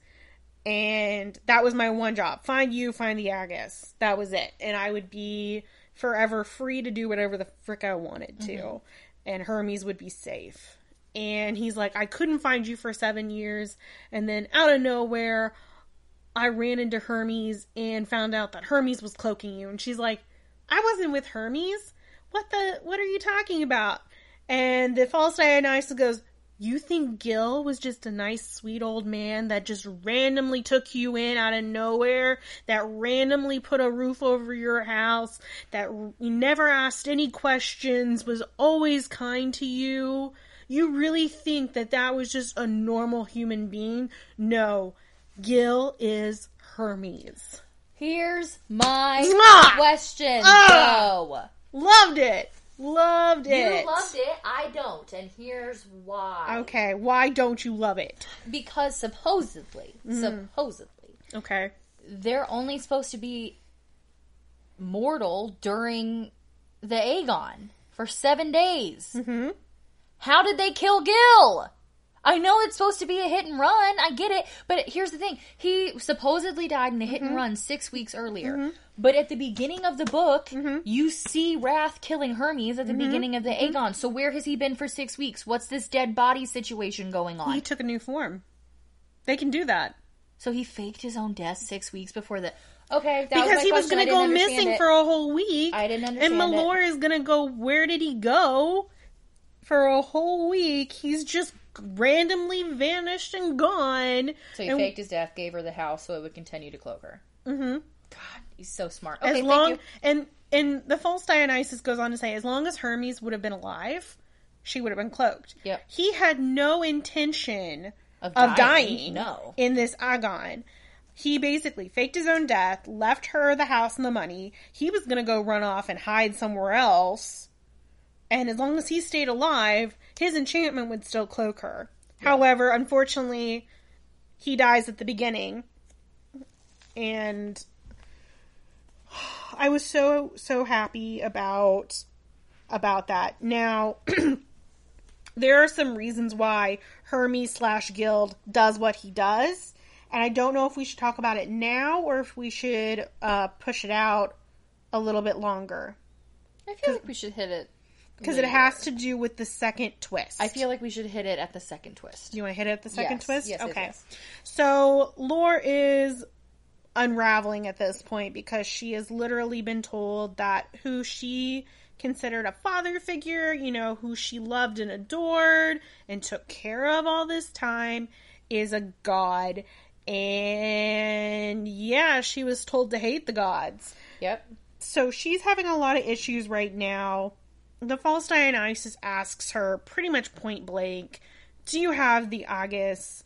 and that was my one job. Find you, find the Aegis. That was it. And I would be forever free to do whatever the frick I wanted to. Mm-hmm. And Hermes would be safe. And he's like, I couldn't find you for seven years. And then out of nowhere, I ran into Hermes and found out that Hermes was cloaking you. And she's like, I wasn't with Hermes. What the? What are you talking about? And the false Dionysus goes, You think Gil was just a nice, sweet old man that just randomly took you in out of nowhere, that randomly put a roof over your house, that never asked any questions, was always kind to you? You really think that that was just a normal human being? No. Gil is Hermes. Here's my Mwah! question. Go. Loved it. Loved it. You loved it. I don't, and here's why. Okay, why don't you love it? Because supposedly, Mm. supposedly, Okay. they're only supposed to be mortal during the Agon for seven days. Mm-hmm. How did they kill Gil? I know it's supposed to be a hit and run. I get it. But here's the thing. He supposedly died in a hit Mm-hmm. and run six weeks earlier. But at the beginning of the book, Mm-hmm. you see Wrath killing Hermes at the beginning of the Agon. So where has he been for six weeks? What's this dead body situation going on? He took a new form. They can do that. so he faked his own death six weeks before the. Okay, that because was he was going to go missing it. for a whole week. I didn't And understand it. Malore is going to go, where did he go? For a whole week. He's just randomly vanished and gone. So he And faked his death, gave her the house so it would continue to cloak her. Mm-hmm. God, he's so smart. as long thank you. and and the false Dionysus goes on to say, as long as Hermes would have been alive, she would have been cloaked. Yep. He had no intention Of of dying, dying, no. in this agon. He basically faked his own death, left her the house and the money. He was going to go run off and hide somewhere else. And as long as he stayed alive, his enchantment would still cloak her. However, unfortunately, he dies at the beginning. And I was so so happy about about that. Now, [clears throat] there are some reasons why Hermes slash Gil does what he does, and I don't know if we should talk about it now or if we should uh, push it out a little bit longer I feel like we should hit it because it has to do with the second twist. I feel like we should hit it at the second twist. you want to hit it at the second Yes, twist. yes, okay. So Lore is unraveling at this point because she has literally been told that who she considered a father figure, you know, who she loved and adored and took care of all this time is a god. And yeah, she was told to hate the gods. Yep. So she's having a lot of issues right now. The false Dionysus asks her pretty much point blank, Do you have the Aegis?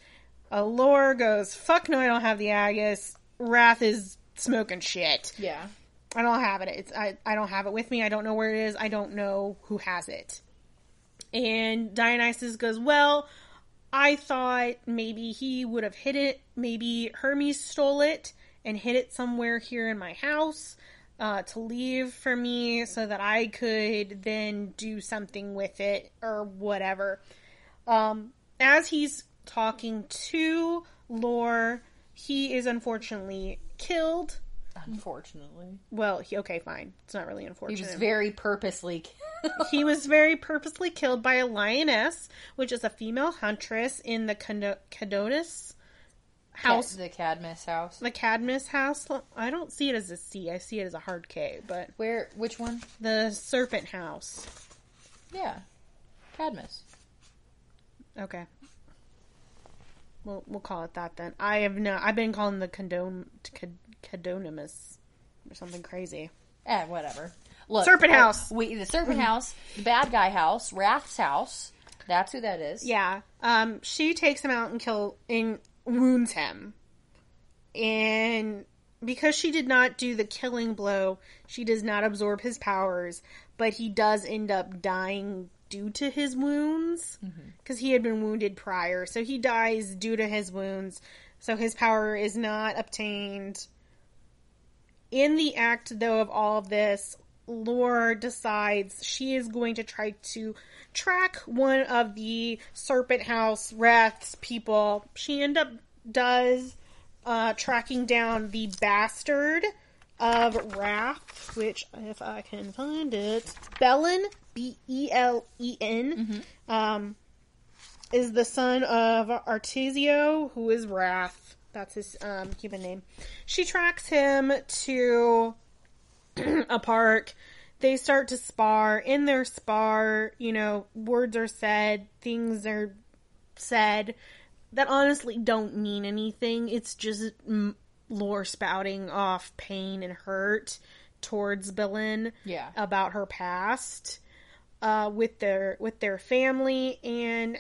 Allure goes, Fuck no, I don't have the Aegis. Wrath is smoking shit. Yeah. I don't have it. It's I, I don't have it with me. I don't know where it is. I don't know who has it. And Dionysus goes, Well, I thought maybe he would have hid it. Maybe Hermes stole it and hid it somewhere here in my house uh, to leave for me so that I could then do something with it or whatever. Um, as he's talking to Lore, he is unfortunately killed. Unfortunately. Well, he, okay, fine. It's not really unfortunate. He was very purposely he was [laughs] very purposely killed by a lioness, which is a female huntress in the Cado- Cadonis house, the Cadmus house. the Cadmus house. I don't see it as a C. I see it as a hard K, but Where which one? the Serpent House. Yeah. Cadmus. Okay. We'll we'll call it that then. I have no. I've been calling the Condon Cad- Cadonimus or something crazy. Eh, whatever. Look, Serpent house. We the Serpent House, the bad guy house, Wrath's house. That's who that is. Yeah. Um, she takes him out and kill and wounds him. And because she did not do the killing blow, she does not absorb his powers, but he does end up dying due to his wounds mm-hmm. because he had been wounded prior. So he dies due to his wounds. So his power is not obtained. In the act, though, of all of this, Lore decides she is going to try to track one of the Serpent House Wrath's people. She end up does uh, tracking down the bastard of Wrath, which, if I can find it, Belen, B E L E N, um, is the son of Artesio, who is Wrath. That's his um, human name. She tracks him to [clears throat] a park. They start to spar. In their spar, you know, words are said, things are said that honestly don't mean anything. It's just lore spouting off pain and hurt towards Belen Yeah. about her past uh, with their with their family and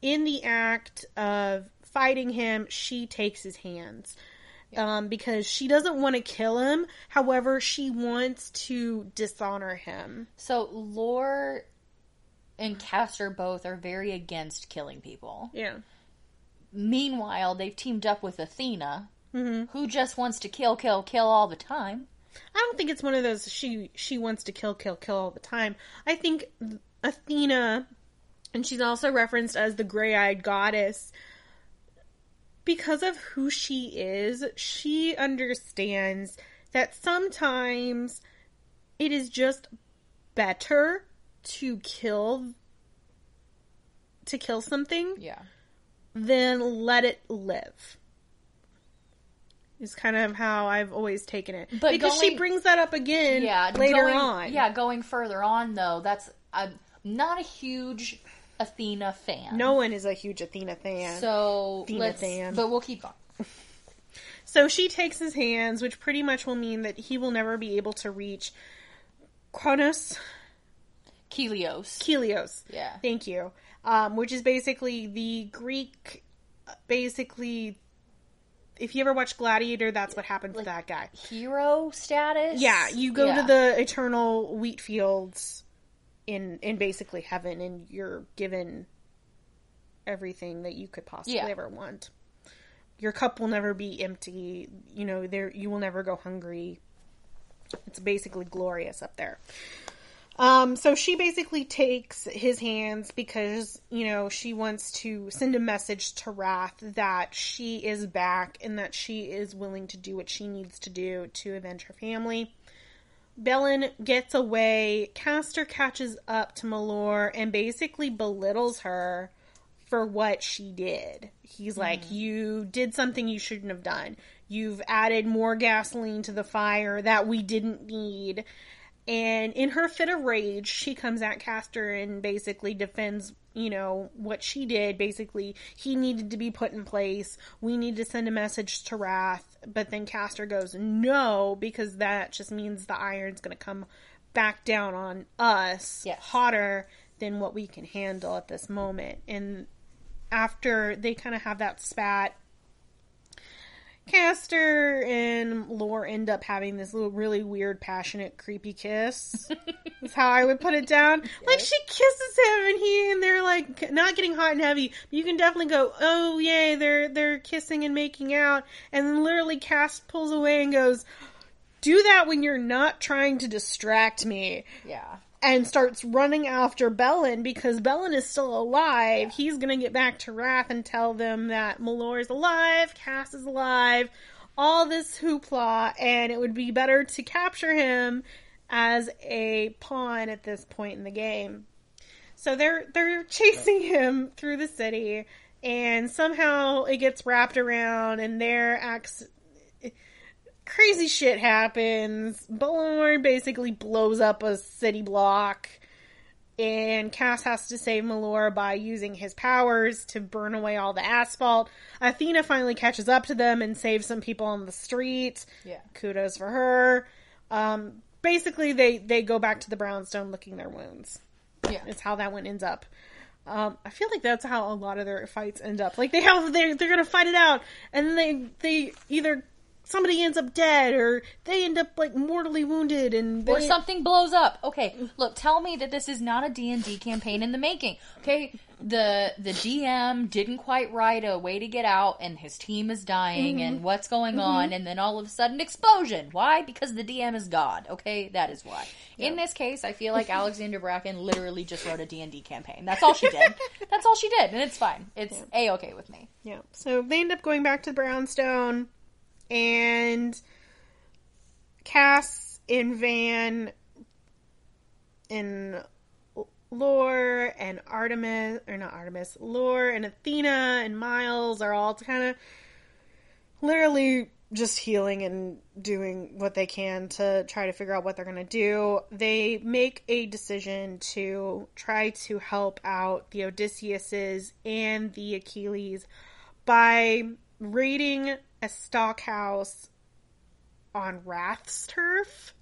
in the act of fighting him she takes his hands um, because she doesn't want to kill him however she wants to dishonor him So Lore and Castor both are very against killing people. yeah Meanwhile, they've teamed up with Athena, Mm-hmm. who just wants to kill, kill, kill all the time. I don't think it's one of those she she wants to kill kill kill all the time. I think Athena and she's also referenced as the gray-eyed goddess because of who she is, she understands that sometimes it is just better to kill to kill something Yeah. than let it live. Is kind of how I've always taken it. But because she brings that up again Yeah. later going- on. Yeah, going further on though, that's uh, not a huge Athena fan. No one is a huge Athena fan. So Athena let's, fan. but we'll keep going. [laughs] So she takes his hands, which pretty much will mean that he will never be able to reach Kronos, Kelios. Helios. Yeah. Thank you. Um, which is basically the Greek, basically, if you ever watch Gladiator, that's what happened to that guy. Hero status. Yeah, you go Yeah. to the eternal wheat fields in in basically heaven, and you're given everything that you could possibly Yeah. ever want. Your cup will never be empty. You know, there you will never go hungry. It's basically glorious up there. Um, so she basically takes his hands because, you know, she wants to send a message to Wrath that she is back and that she is willing to do what she needs to do to avenge her family. Belen gets away. Castor catches up to Malor and basically belittles her for what she did. He's mm-hmm. like, You did something you shouldn't have done. You've added more gasoline to the fire that we didn't need. And in her fit of rage, she comes at Castor and basically defends, you know, what she did. Basically, he needed to be put in place. We need to send a message to Wrath. But then Castor goes, no, because that just means the iron's going to come back down on us Yes. hotter than what we can handle at this moment. And after they kind of have that spat, Castor and Lore end up having this little really weird, passionate, creepy kiss. [laughs] That's how I would put it down. Like she kisses him, and he and they're like not getting hot and heavy. You can definitely go, oh yay, they're they're kissing and making out. And then literally, Cast pulls away and goes, "Do that when you're not trying to distract me." Yeah. And starts running after Belen because Belen is still alive. He's gonna get back to Wrath and tell them that Malor is alive, Cass is alive, all this hoopla, and it would be better to capture him as a pawn at this point in the game. So they're they're chasing him through the city, and somehow it gets wrapped around, and their acts crazy shit happens. Balor basically blows up a city block. And Cass has to save Malor by using his powers to burn away all the asphalt. Athena finally catches up to them and saves some people on the street. Yeah. Kudos for her. Um, basically, they, they go back to the brownstone licking their wounds. Yeah. It's how that one ends up. Um, I feel like that's how a lot of their fights end up. Like they have, they're, they're gonna fight it out, and then they they either somebody ends up dead or they end up like mortally wounded, and they, or something blows up. Okay, look, tell me that this is not a D&D campaign in the making. Okay, the the DM didn't quite write a way to get out and his team is dying and mm-hmm. what's going mm-hmm. on and then all of a sudden explosion. Why? Because the DM is God. Okay, that is why. In this case, I feel like Alexandra Bracken literally just wrote a D&D campaign. That's all she did. [laughs] That's all she did and it's fine. It's a-okay with me. Yeah. So they end up going back to the brownstone, and Cass and Van and Lore and Artemis, or not Artemis, Lore and Athena and Miles are all kind of literally just healing and doing what they can to try to figure out what they're going to do. They make a decision to try to help out the Odysseus's and the Achilles by raiding a stockhouse on Wrath's turf.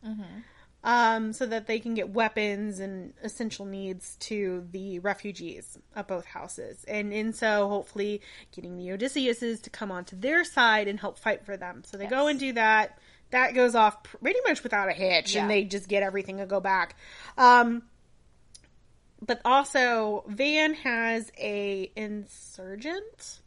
Um, so that they can get weapons and essential needs to the refugees of both houses. And in so, hopefully, getting the Odysseus's to come onto their side and help fight for them. So they go and do that. That goes off pretty much without a hitch, Yeah. and they just get everything to go back. Um, but also, Van has a insurgent.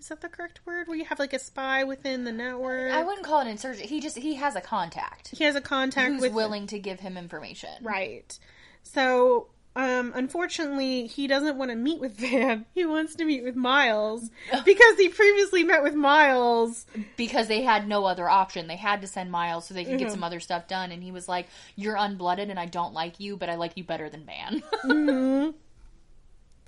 Is that the correct word? Where you have like a spy within the network? I wouldn't call it insurgent. He just he has a contact he has a contact who's with willing to give him information. Right. So, um, unfortunately, he doesn't want to meet with Van. [laughs] He wants to meet with Miles [laughs] because he previously met with Miles. because they had no other option. They had to send Miles so they could Mm-hmm. get some other stuff done. And he was like, "You're unblooded, and I don't like you, but I like you better than Van." [laughs] Mm-hmm.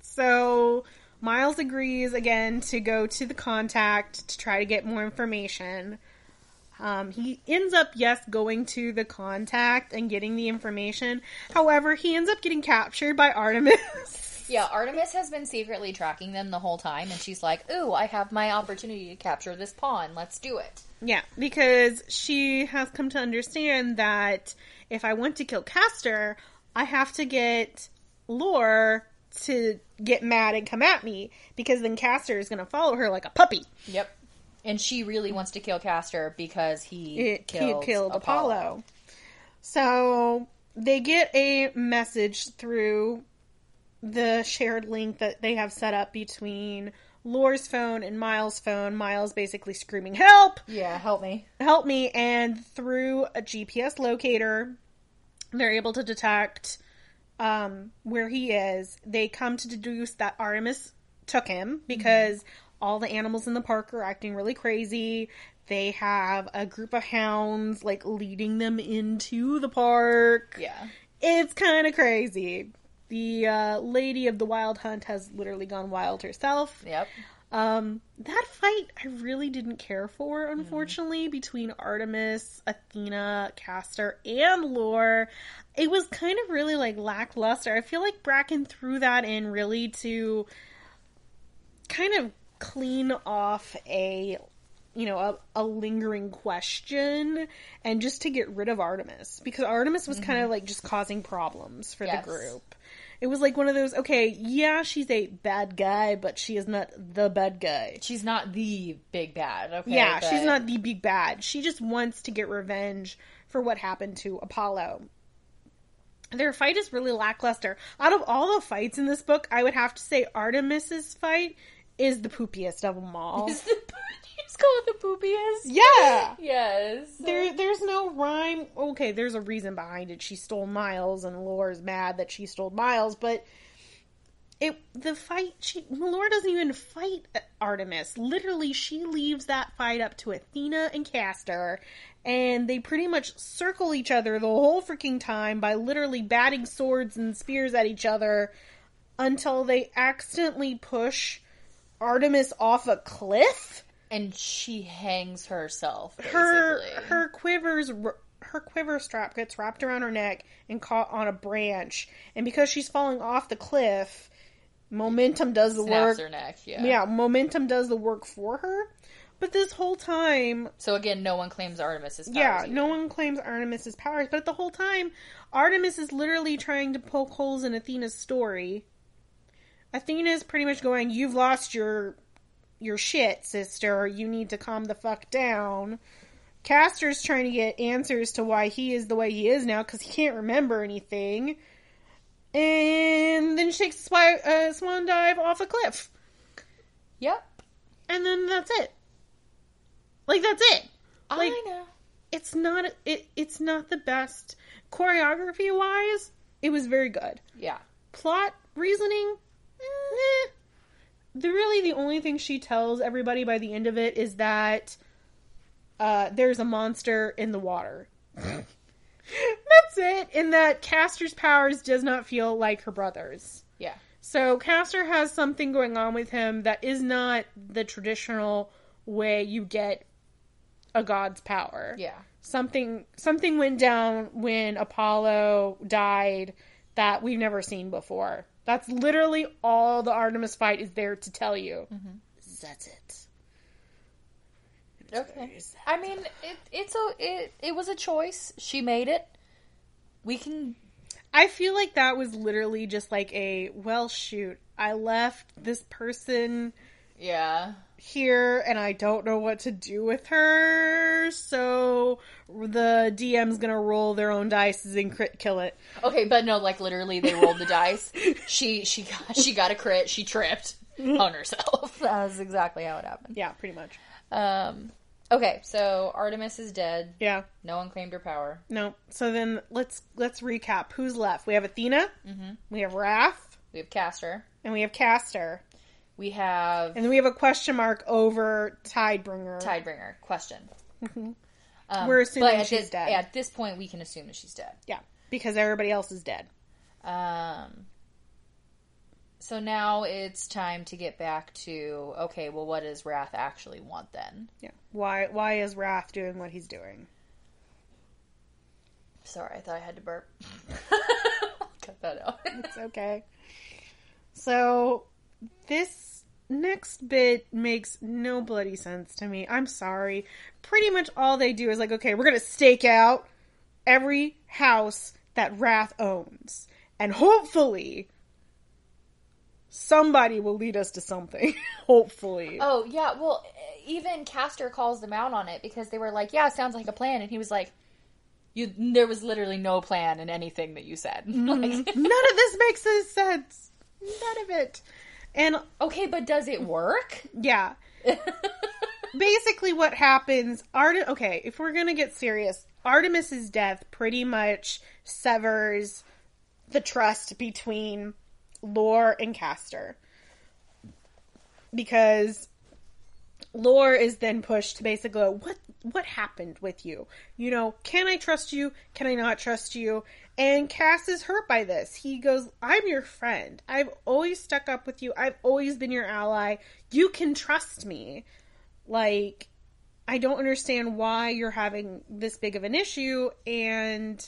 So, Miles agrees again to go to the contact to try to get more information. Um, he ends up, yes, going to the contact and getting the information. However, he ends up getting captured by Artemis. [laughs] Yeah, Artemis has been secretly tracking them the whole time, and she's like, "Ooh, I have my opportunity to capture this pawn. Let's do it." yeah, because she has come to understand that if I want to kill Castor, I have to get Lore to get mad and come at me because then Castor is going to follow her like a puppy. Yep. And she really wants to kill Castor because he it, killed, he killed Apollo. Apollo. So they get a message through the shared link that they have set up between Lore's phone and Miles' phone. Miles basically screaming, Help! Yeah, help me. Help me! And through a GPS locator, they're able to detect um, where he is. They come to deduce that Artemis took him because all the animals in the park are acting really crazy. They have a group of hounds like leading them into the park. Yeah. It's kind of crazy. The uh, lady of the wild hunt has literally gone wild herself. Yep. Um, that fight I really didn't care for, unfortunately, between Artemis, Athena, Castor, and Lore. It was kind of really like lackluster. I feel like Bracken threw that in really to kind of clean off a you know a, a lingering question and just to get rid of artemis because artemis was kind of mm-hmm. like just causing problems for Yes. the group it was like one of those okay yeah she's a bad guy but she is not the bad guy She's not the big bad. Okay. yeah she's not the big bad she just wants to get revenge for what happened to apollo their fight is really lackluster out of all the fights in this book i would have to say artemis's fight is the poopiest of them all Is the you [laughs] just call it the poopiest? yeah [laughs] Yes. There, there's no rhyme. Okay, there's a reason behind it. She stole Miles, and Lore's mad that she stole Miles. But it, the fight, she Lore doesn't even fight Artemis. Literally, she leaves that fight up to Athena and Castor, and they pretty much circle each other the whole freaking time by literally batting swords and spears at each other until they accidentally push Artemis off a cliff and she hangs herself. Basically. her her quivers her quiver strap gets wrapped around her neck and caught on a branch and because she's falling off the cliff momentum does the snaps work her neck. Yeah. yeah momentum does the work for her but this whole time So again, no one claims Artemis's powers. yeah either. no one claims artemis's powers but the whole time artemis is literally trying to poke holes in athena's story athena is pretty much going you've lost your your shit sister you need to calm the fuck down castor's trying to get answers to why he is the way he is now because he can't remember anything and then she takes a swan dive off a cliff Yep. and then that's it like that's it Like- I know. it's not it it's not the best choreography wise it was very good Yeah. plot reasoning eh. the really the only thing she tells everybody by the end of it is that uh, there's a monster in the water [laughs] that's it and that castor's powers does not feel like her brother's Yeah. so Castor has something going on with him that is not the traditional way you get a god's power. Yeah. Something something went down when Apollo died that we've never seen before. That's literally all the Artemis fight is there to tell you. Mm-hmm. That's it. Okay. I mean, it, it's a it, it was a choice. She made it. We can. I feel like that was literally just like a well shoot. I left this person Yeah. Here and I don't know what to do with her. So the DM's gonna roll their own dice and crit kill it. Okay, but no, like literally, they rolled the dice. [laughs] She she got she got a crit. She tripped on herself. [laughs] That was exactly how it happened. Yeah, pretty much. Um. Okay, so Artemis is dead. Yeah. No one claimed her power. No. So then let's let's recap. Who's left? We have Athena. We have Wrath, We have Castor. and we have Castor, We have and then we have a question mark over Tidebringer. Tidebringer. Question. Um, We're assuming she's this, dead. At this point, we can assume that she's dead. Yeah, because everybody else is dead. Um. So now it's time to get back to okay, well, what does Wrath actually want then? Yeah. Why why is Wrath doing what he's doing? Sorry, I thought I had to burp. [laughs] [laughs] Cut that out. It's okay. So this next bit makes no bloody sense to me. I'm sorry. Pretty much all they do is like, okay, we're gonna stake out every house that Wrath owns. And hopefully somebody will lead us to something. [laughs] hopefully. Oh yeah, well, even Castor calls them out on it because they were like, "Yeah, sounds like a plan," and he was like, "You, there was literally no plan in anything that you said." [laughs] Mm-hmm. Like, [laughs] None of this makes any sense. None of it. And okay, but does it work? yeah. [laughs] Basically what happens Art okay, if we're to get serious, Artemis's death pretty much severs the trust between Lore and Castor. Because Lore is then pushed to basically go, what what happened with you? You know, can I trust you? Can I not trust you? And Cass is hurt by this. He goes, I'm your friend. I've always stuck up with you. I've always been your ally. You can trust me. Like, I don't understand why you're having this big of an issue. And,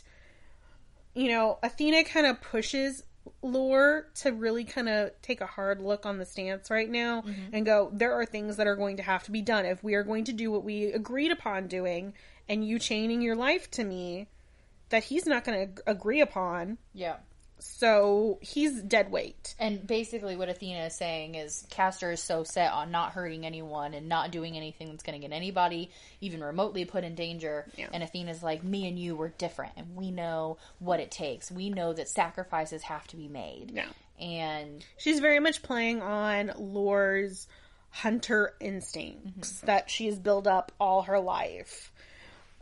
you know, Athena kind of pushes Lore to really kind of take a hard look on the stance right now mm-hmm. and go, there are things that are going to have to be done. If we are going to do what we agreed upon doing and you chaining your life to me, that he's not going to agree upon. Yeah. So he's dead weight. And basically, what Athena is saying is Castor is so set on not hurting anyone and not doing anything that's going to get anybody even remotely put in danger. Yeah. And Athena's like, me and you were different, and we know what it takes. We know that sacrifices have to be made. Yeah. And She's very much playing on Lore's hunter instincts that she's built up all her life.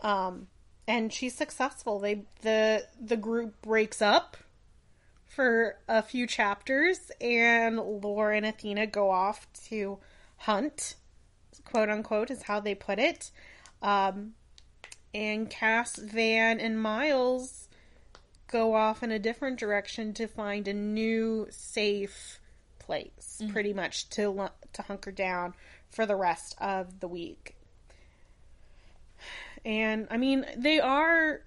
Um, and she's successful. They the the group breaks up for a few chapters, and Lore and Athena go off to hunt, quote unquote, is how they put it. Um, and Cass, Van, and Miles go off in a different direction to find a new safe place, pretty much to to hunker down for the rest of the week. And I mean, they are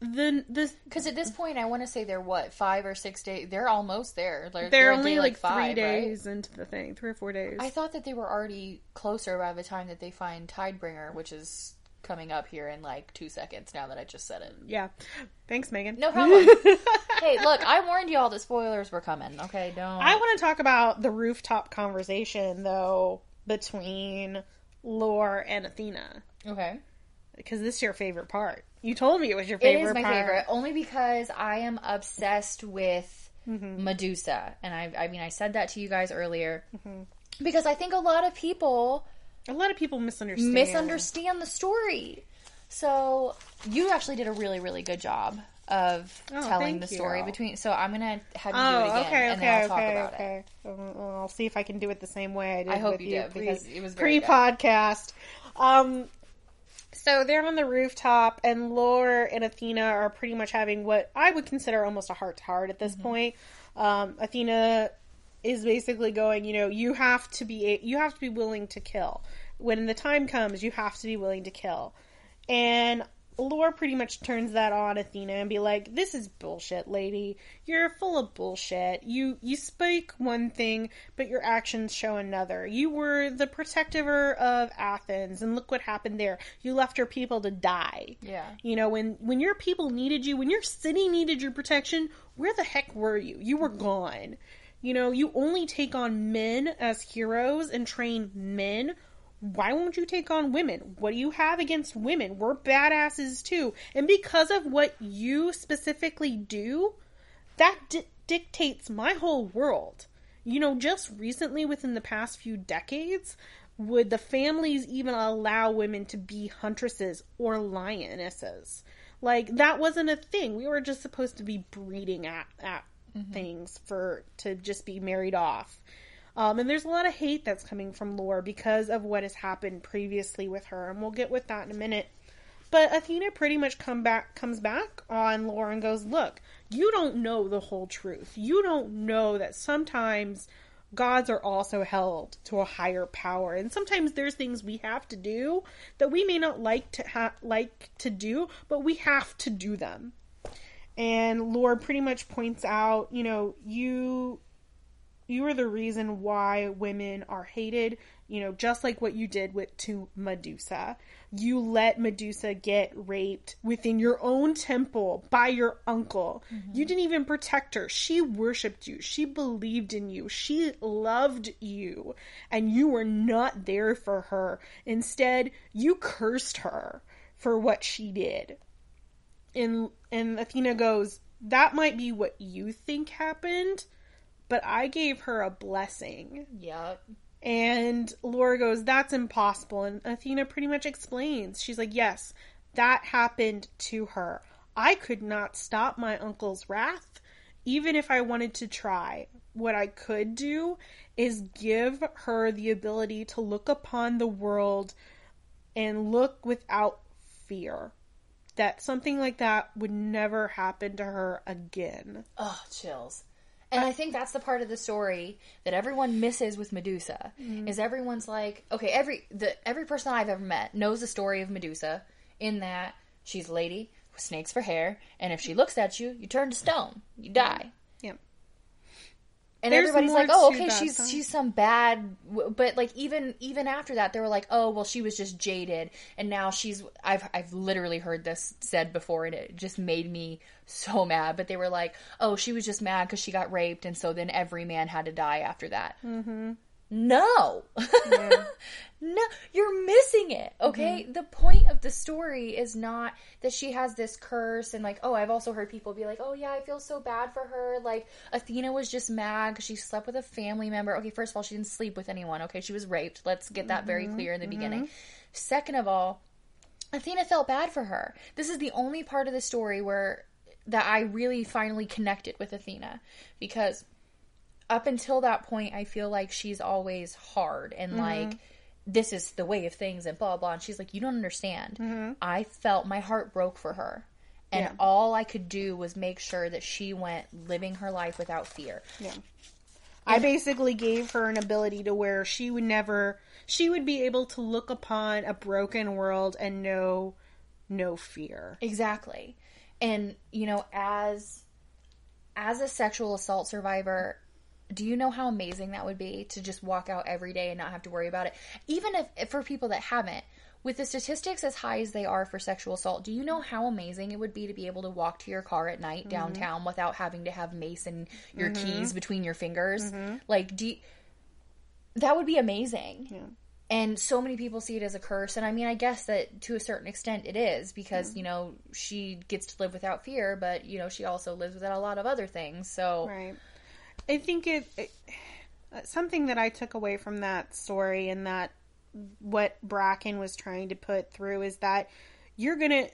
the this because at this point, I want to say they're what five or six days. They're almost there. They're, they're only day, like, five, three right? days into the thing, three or four days. I thought that they were already closer by the time that they find Tidebringer, which is coming up here in like two seconds. Now that I just said it. yeah, thanks, Megan. No [laughs] problem. hey, look, I warned you all that spoilers were coming. Okay, don't. I want to talk about the rooftop conversation though between Lore and Athena okay. Because this is your favorite part. You told me it was your It favorite. is my part. favorite, only because I am obsessed with Mm-hmm. Medusa, and I, I mean, I said that to you guys earlier Mm-hmm. because I think a lot of people A lot of people misunderstand. misunderstand the story. So you actually did a really, really good job of Oh, telling the story you. between. So I'm gonna have you do Oh, it again, okay, and then okay, I'll talk okay, about it. okay. Um, well, I'll see if I can do it the same way I did. I hope with you you because it was pre-podcast. Um, so they're on the rooftop, and Lore and Athena are pretty much having what I would consider almost a heart to heart at this Mm-hmm. point. Um, Athena is basically going, you know, you have to be you have to be willing to kill. When the time comes, you have to be willing to kill. And Lore pretty much turns that on Athena and be like, "This is bullshit, lady. You're full of bullshit. You you speak one thing, but your actions show another. You were the protector of Athens, and look what happened there. You left your people to die. Yeah. You know, when when your people needed you, when your city needed your protection, where the heck were you? You were gone. You know, you only take on men as heroes and train men. Why won't you take on women? What do you have against women? We're badasses too. And because of what you specifically do, that di- dictates my whole world. You know, just recently within the past few decades, would the families even allow women to be huntresses or lionesses? Like that wasn't a thing. We were just supposed to be breeding at, at mm-hmm. things for to just be married off. Um, and there's a lot of hate that's coming from Lore because of what has happened previously with her, and we'll get with that in a minute. But Athena pretty much come back comes back on Lore and goes, "Look, you don't know the whole truth. You don't know that sometimes gods are also held to a higher power, and sometimes there's things we have to do that we may not like to ha- like to do, but we have to do them." And Lore pretty much points out, you know, you you are the reason why women are hated you know just like what you did with to medusa. You let medusa get raped within your own temple by your uncle. Mm-hmm. You didn't even protect her. She worshipped you. She believed in you. She loved you. And you were not there for her. Instead you cursed her for what she did. And and athena goes that might be what you think happened but I gave her a blessing. Yep. And Lore goes, That's impossible. And Athena pretty much explains. She's like, Yes, that happened to her. I could not stop my uncle's wrath, even if I wanted to try. What I could do is give her the ability to look upon the world and look without fear. That something like that would never happen to her again. Oh, chills. And I think that's the part of the story that everyone misses with Medusa. Mm-hmm. Is everyone's like, okay, every the every person I've ever met knows the story of Medusa in that she's a lady with snakes for hair, and if she looks at you, you turn to stone, you die. And There's everybody's like, "Oh, okay, she's though. she's some bad." But like even even after that, they were like, "Oh, well, she was just jaded, and now she's." I've I've literally heard this said before, and it just made me so mad. But they were like, "Oh, she was just mad because she got raped, and so then every man had to die after that." Mm-hmm. No, [laughs] no, you're missing it. Okay, mm-hmm. the point of the story is not that she has this curse and like, oh, I've also heard people be like, oh yeah, I feel so bad for her. Like Athena was just mad because she slept with a family member. Okay, first of all, she didn't sleep with anyone. Okay, she was raped. Let's get that very mm-hmm. clear in the mm-hmm. beginning. Second of all, Athena felt bad for her. This is the only part of the story where that I really finally connected with Athena because up until that point I feel like she's always hard and mm-hmm. like this is the way of things and blah blah and she's like you don't understand. Mm-hmm. I felt my heart broke for her. And Yeah. all I could do was make sure that she went living her life without fear. Yeah. I basically gave her an ability to where she would never she would be able to look upon a broken world and know no fear. Exactly. And you know, as as a sexual assault survivor, do you know how amazing that would be to just walk out every day and not have to worry about it? Even if, if for people that haven't, with the statistics as high as they are for sexual assault, do you know how amazing it would be to be able to walk to your car at night mm-hmm. downtown without having to have mace and your mm-hmm. keys between your fingers? Mm-hmm. Like, do you, that would be amazing. And so many people see it as a curse. And I mean, I guess that to a certain extent it is because, you know, she gets to live without fear, but, you know, she also lives without a lot of other things. So, Right. I think it, it something that I took away from that story and that what Bracken was trying to put through is that you're going to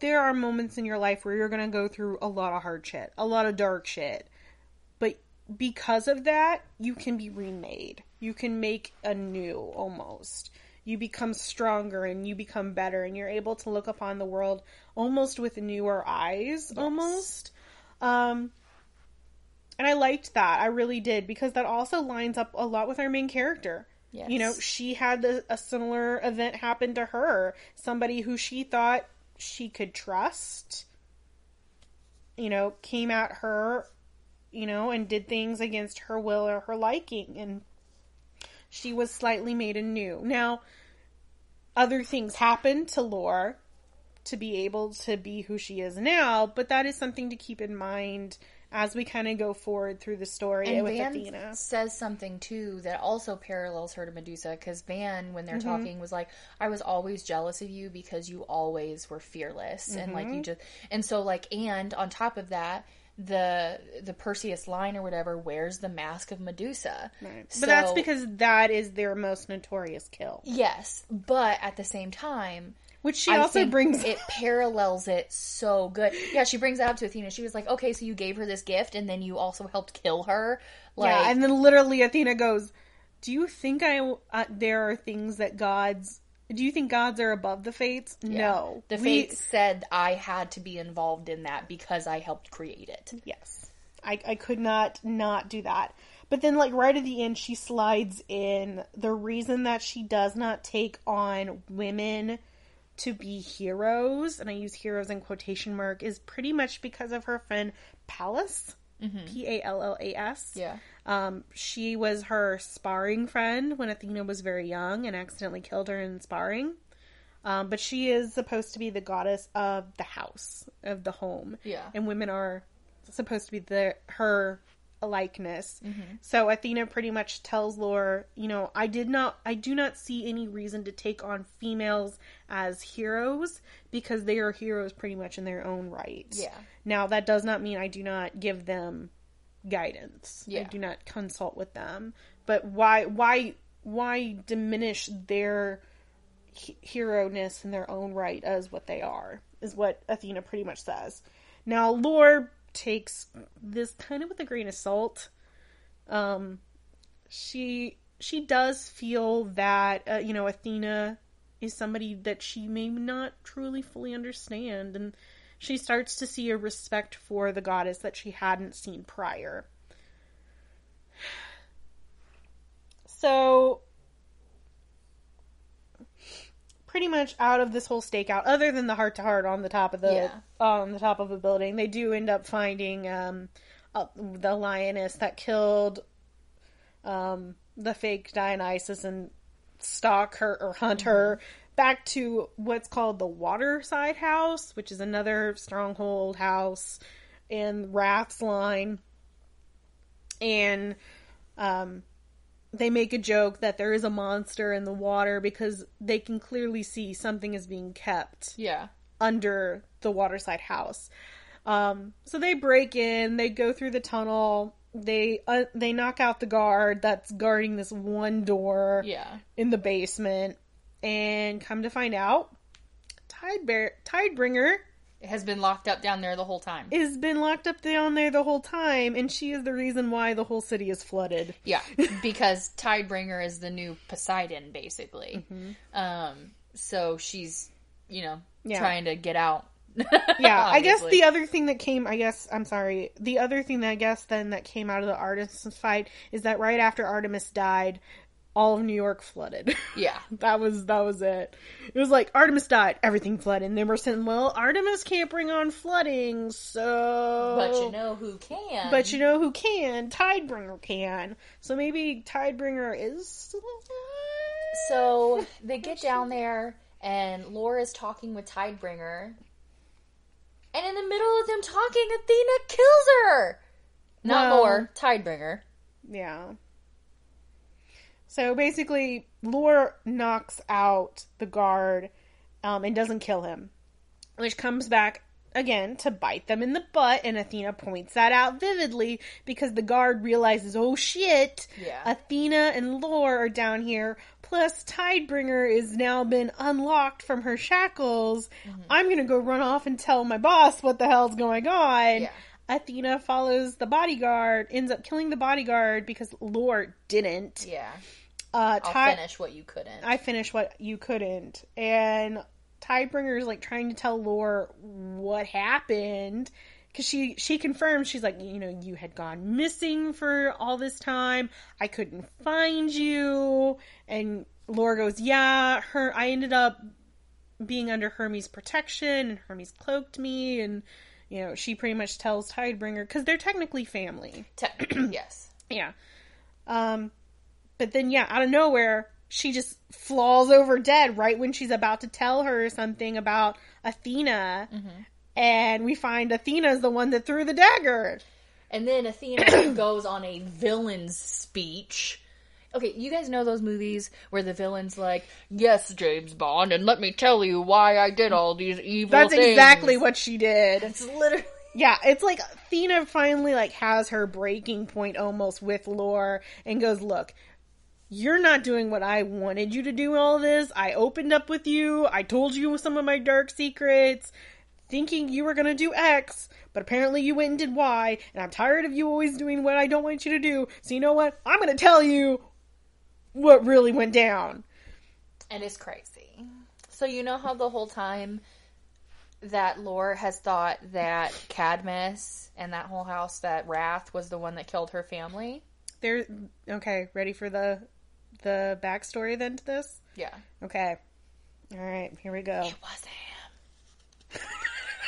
there are moments in your life where you're going to go through a lot of hard shit, a lot of dark shit. But because of that, you can be remade. You can make anew almost. You become stronger and you become better and you're able to look upon the world almost with newer eyes almost. Um and I liked that. I really did because that also lines up a lot with our main character. Yes. You know, she had a, a similar event happen to her. Somebody who she thought she could trust, you know, came at her, you know, and did things against her will or her liking. And she was slightly made anew. Now, other things happened to Lore to be able to be who she is now, but that is something to keep in mind as we kind of go forward through the story and with Van Athena. says something too that also parallels her to Medusa because Van, when Mm-hmm. they're talking, was like, "I was always jealous of you because you always were fearless and like Mm-hmm. you just." And so, like, and on top of that, the the Perseus line or whatever wears the mask of Medusa. Right. So- But that's because that is their most notorious kill, yes, but at the same time, which she I also brings. it [laughs] parallels it so good. Yeah, she brings that up to Athena. She was like, "Okay, so you gave her this gift, and then you also helped kill her." Like, yeah, and then literally Athena goes, "Do you think I uh, there are things that gods do you think gods are above the fates? No. The We- fates said I had to be involved in that because I helped create it. Yes. I, I could not not do that. But then, like, right at the end, she slides in the reason that she does not take on women to be heroes, and I use heroes in quotation mark, is pretty much because of her friend Pallas. P A L L A S. Yeah. Um, she was her sparring friend when Athena was very young and accidentally killed her in sparring. Um, but she is supposed to be the goddess of the house, of the home. Yeah. And women are supposed to be the her likeness. Mm-hmm. So Athena pretty much tells Lore, you know, I did not I do not see any reason to take on females as heroes because they are heroes pretty much in their own right. Yeah. Now that does not mean I do not give them guidance. Yeah. I do not consult with them. But why why why diminish their he- hero-ness in their own right as what they are is what Athena pretty much says. Now Lore takes this kind of with a grain of salt. Um she she does feel that uh, you know Athena is somebody that she may not truly fully understand and she starts to see a respect for the goddess that she hadn't seen prior. [sighs] So pretty much out of this whole stakeout, other than the heart to heart on the top of the Yeah. on the top of a building, they do end up finding um, uh, the lioness that killed um, the fake Dionysus and stalk her or hunt her back to what's called the Waterside House, which is another stronghold house in Wrath's line. And um, they make a joke that there is a monster in the water because they can clearly see something is being kept Yeah. under the waterside house. Um, so they break in, they go through the tunnel, they uh, they knock out the guard that's guarding this one door Yeah. in the basement, and come to find out, Tide Bear Tidebringer has been locked up down there the whole time. has been locked up down there the whole time, and she is the reason why the whole city is flooded. Yeah, [laughs] because Tidebringer is the new Poseidon, basically. Um, so she's, you know, Yeah. trying to get out. [laughs] Yeah, I guess the other thing that came, I guess, I'm sorry, the other thing that I guess then that came out of the Artemis fight is that right after Artemis died, all of New York flooded. [laughs] Yeah. that was that was it. It was like Artemis died, everything flooded. And they were saying, well, Artemis can't bring on flooding, so But you know who can? But you know who can? Tidebringer can. So maybe Tidebringer is? So they get down there, and Lore's talking with Tidebringer. And in the middle of them talking, Athena kills her! Not Well- Lore, Tidebringer. Yeah. So basically, Lore knocks out the guard um, and doesn't kill him, which comes back again to bite them in the butt. And Athena points that out vividly because the guard realizes, oh shit, Yeah. Athena and Lore are down here. Plus, Tidebringer is now been unlocked from her shackles. I'm gonna go run off and tell my boss what the hell's going on. Yeah. Athena follows the bodyguard, ends up killing the bodyguard because Lore didn't. Yeah. Uh, I'll finish what you couldn't. I finish what you couldn't, and Tidebringer is like trying to tell Lore what happened because she she confirms she's like you know you had gone missing for all this time. I couldn't find you, and Lore goes yeah. Her I ended up being under Hermes' protection, and Hermes cloaked me, and you know she pretty much tells Tidebringer because they're technically family. Technically, [clears throat] yes. Yeah. Um, but then, yeah, out of nowhere, she just falls over dead right when she's about to tell her something about Athena. Mm-hmm. And we find Athena's the one that threw the dagger. And then Athena [clears throat] goes on a villain's speech. Okay, you guys know those movies where the villain's like, "Yes, James Bond, and let me tell you why I did all these evil things. That's things." exactly what she did. It's literally Yeah, it's like Athena finally like has her breaking point almost with Lore and goes, "Look, you're not doing what I wanted you to do all this. I opened up with you. I told you some of my dark secrets, thinking you were going to do X, but apparently you went and did Y, and I'm tired of you always doing what I don't want you to do. So you know what? I'm going to tell you what really went down." And it's crazy. So you know how the whole time that Lore has thought that Cadmus and that whole house that Wrath was the one that killed her family? There. Okay, ready for the the backstory then to this? Yeah. Okay. All right, here we go. It was him.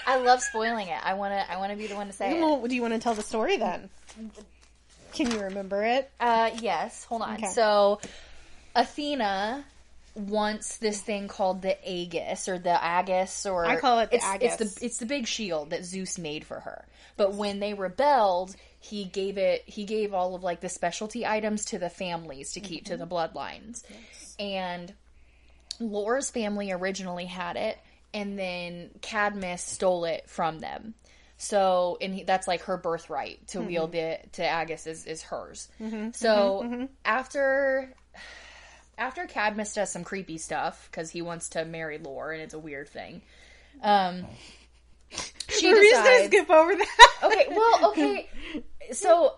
I love spoiling it. I wanna I wanna be the one to say it. Well, do you want to tell the story then? Can you remember it? Uh yes, hold on. Okay. So Athena wants this thing called the Aegis or the Agus or I call it the it's, Agus. It's the it's the big shield that Zeus made for her. But when they rebelled, he gave it he gave all of like the specialty items to the families to keep to Mm-hmm. the bloodlines. And Lore's family originally had it, and then Cadmus stole it from them. So, and he, that's like her birthright to wield it to Agus is, is hers. So after after Cadmus does some creepy stuff because he wants to marry Lore, and it's a weird thing. Um, she We're gonna skip over that. Okay, well, [laughs] okay. So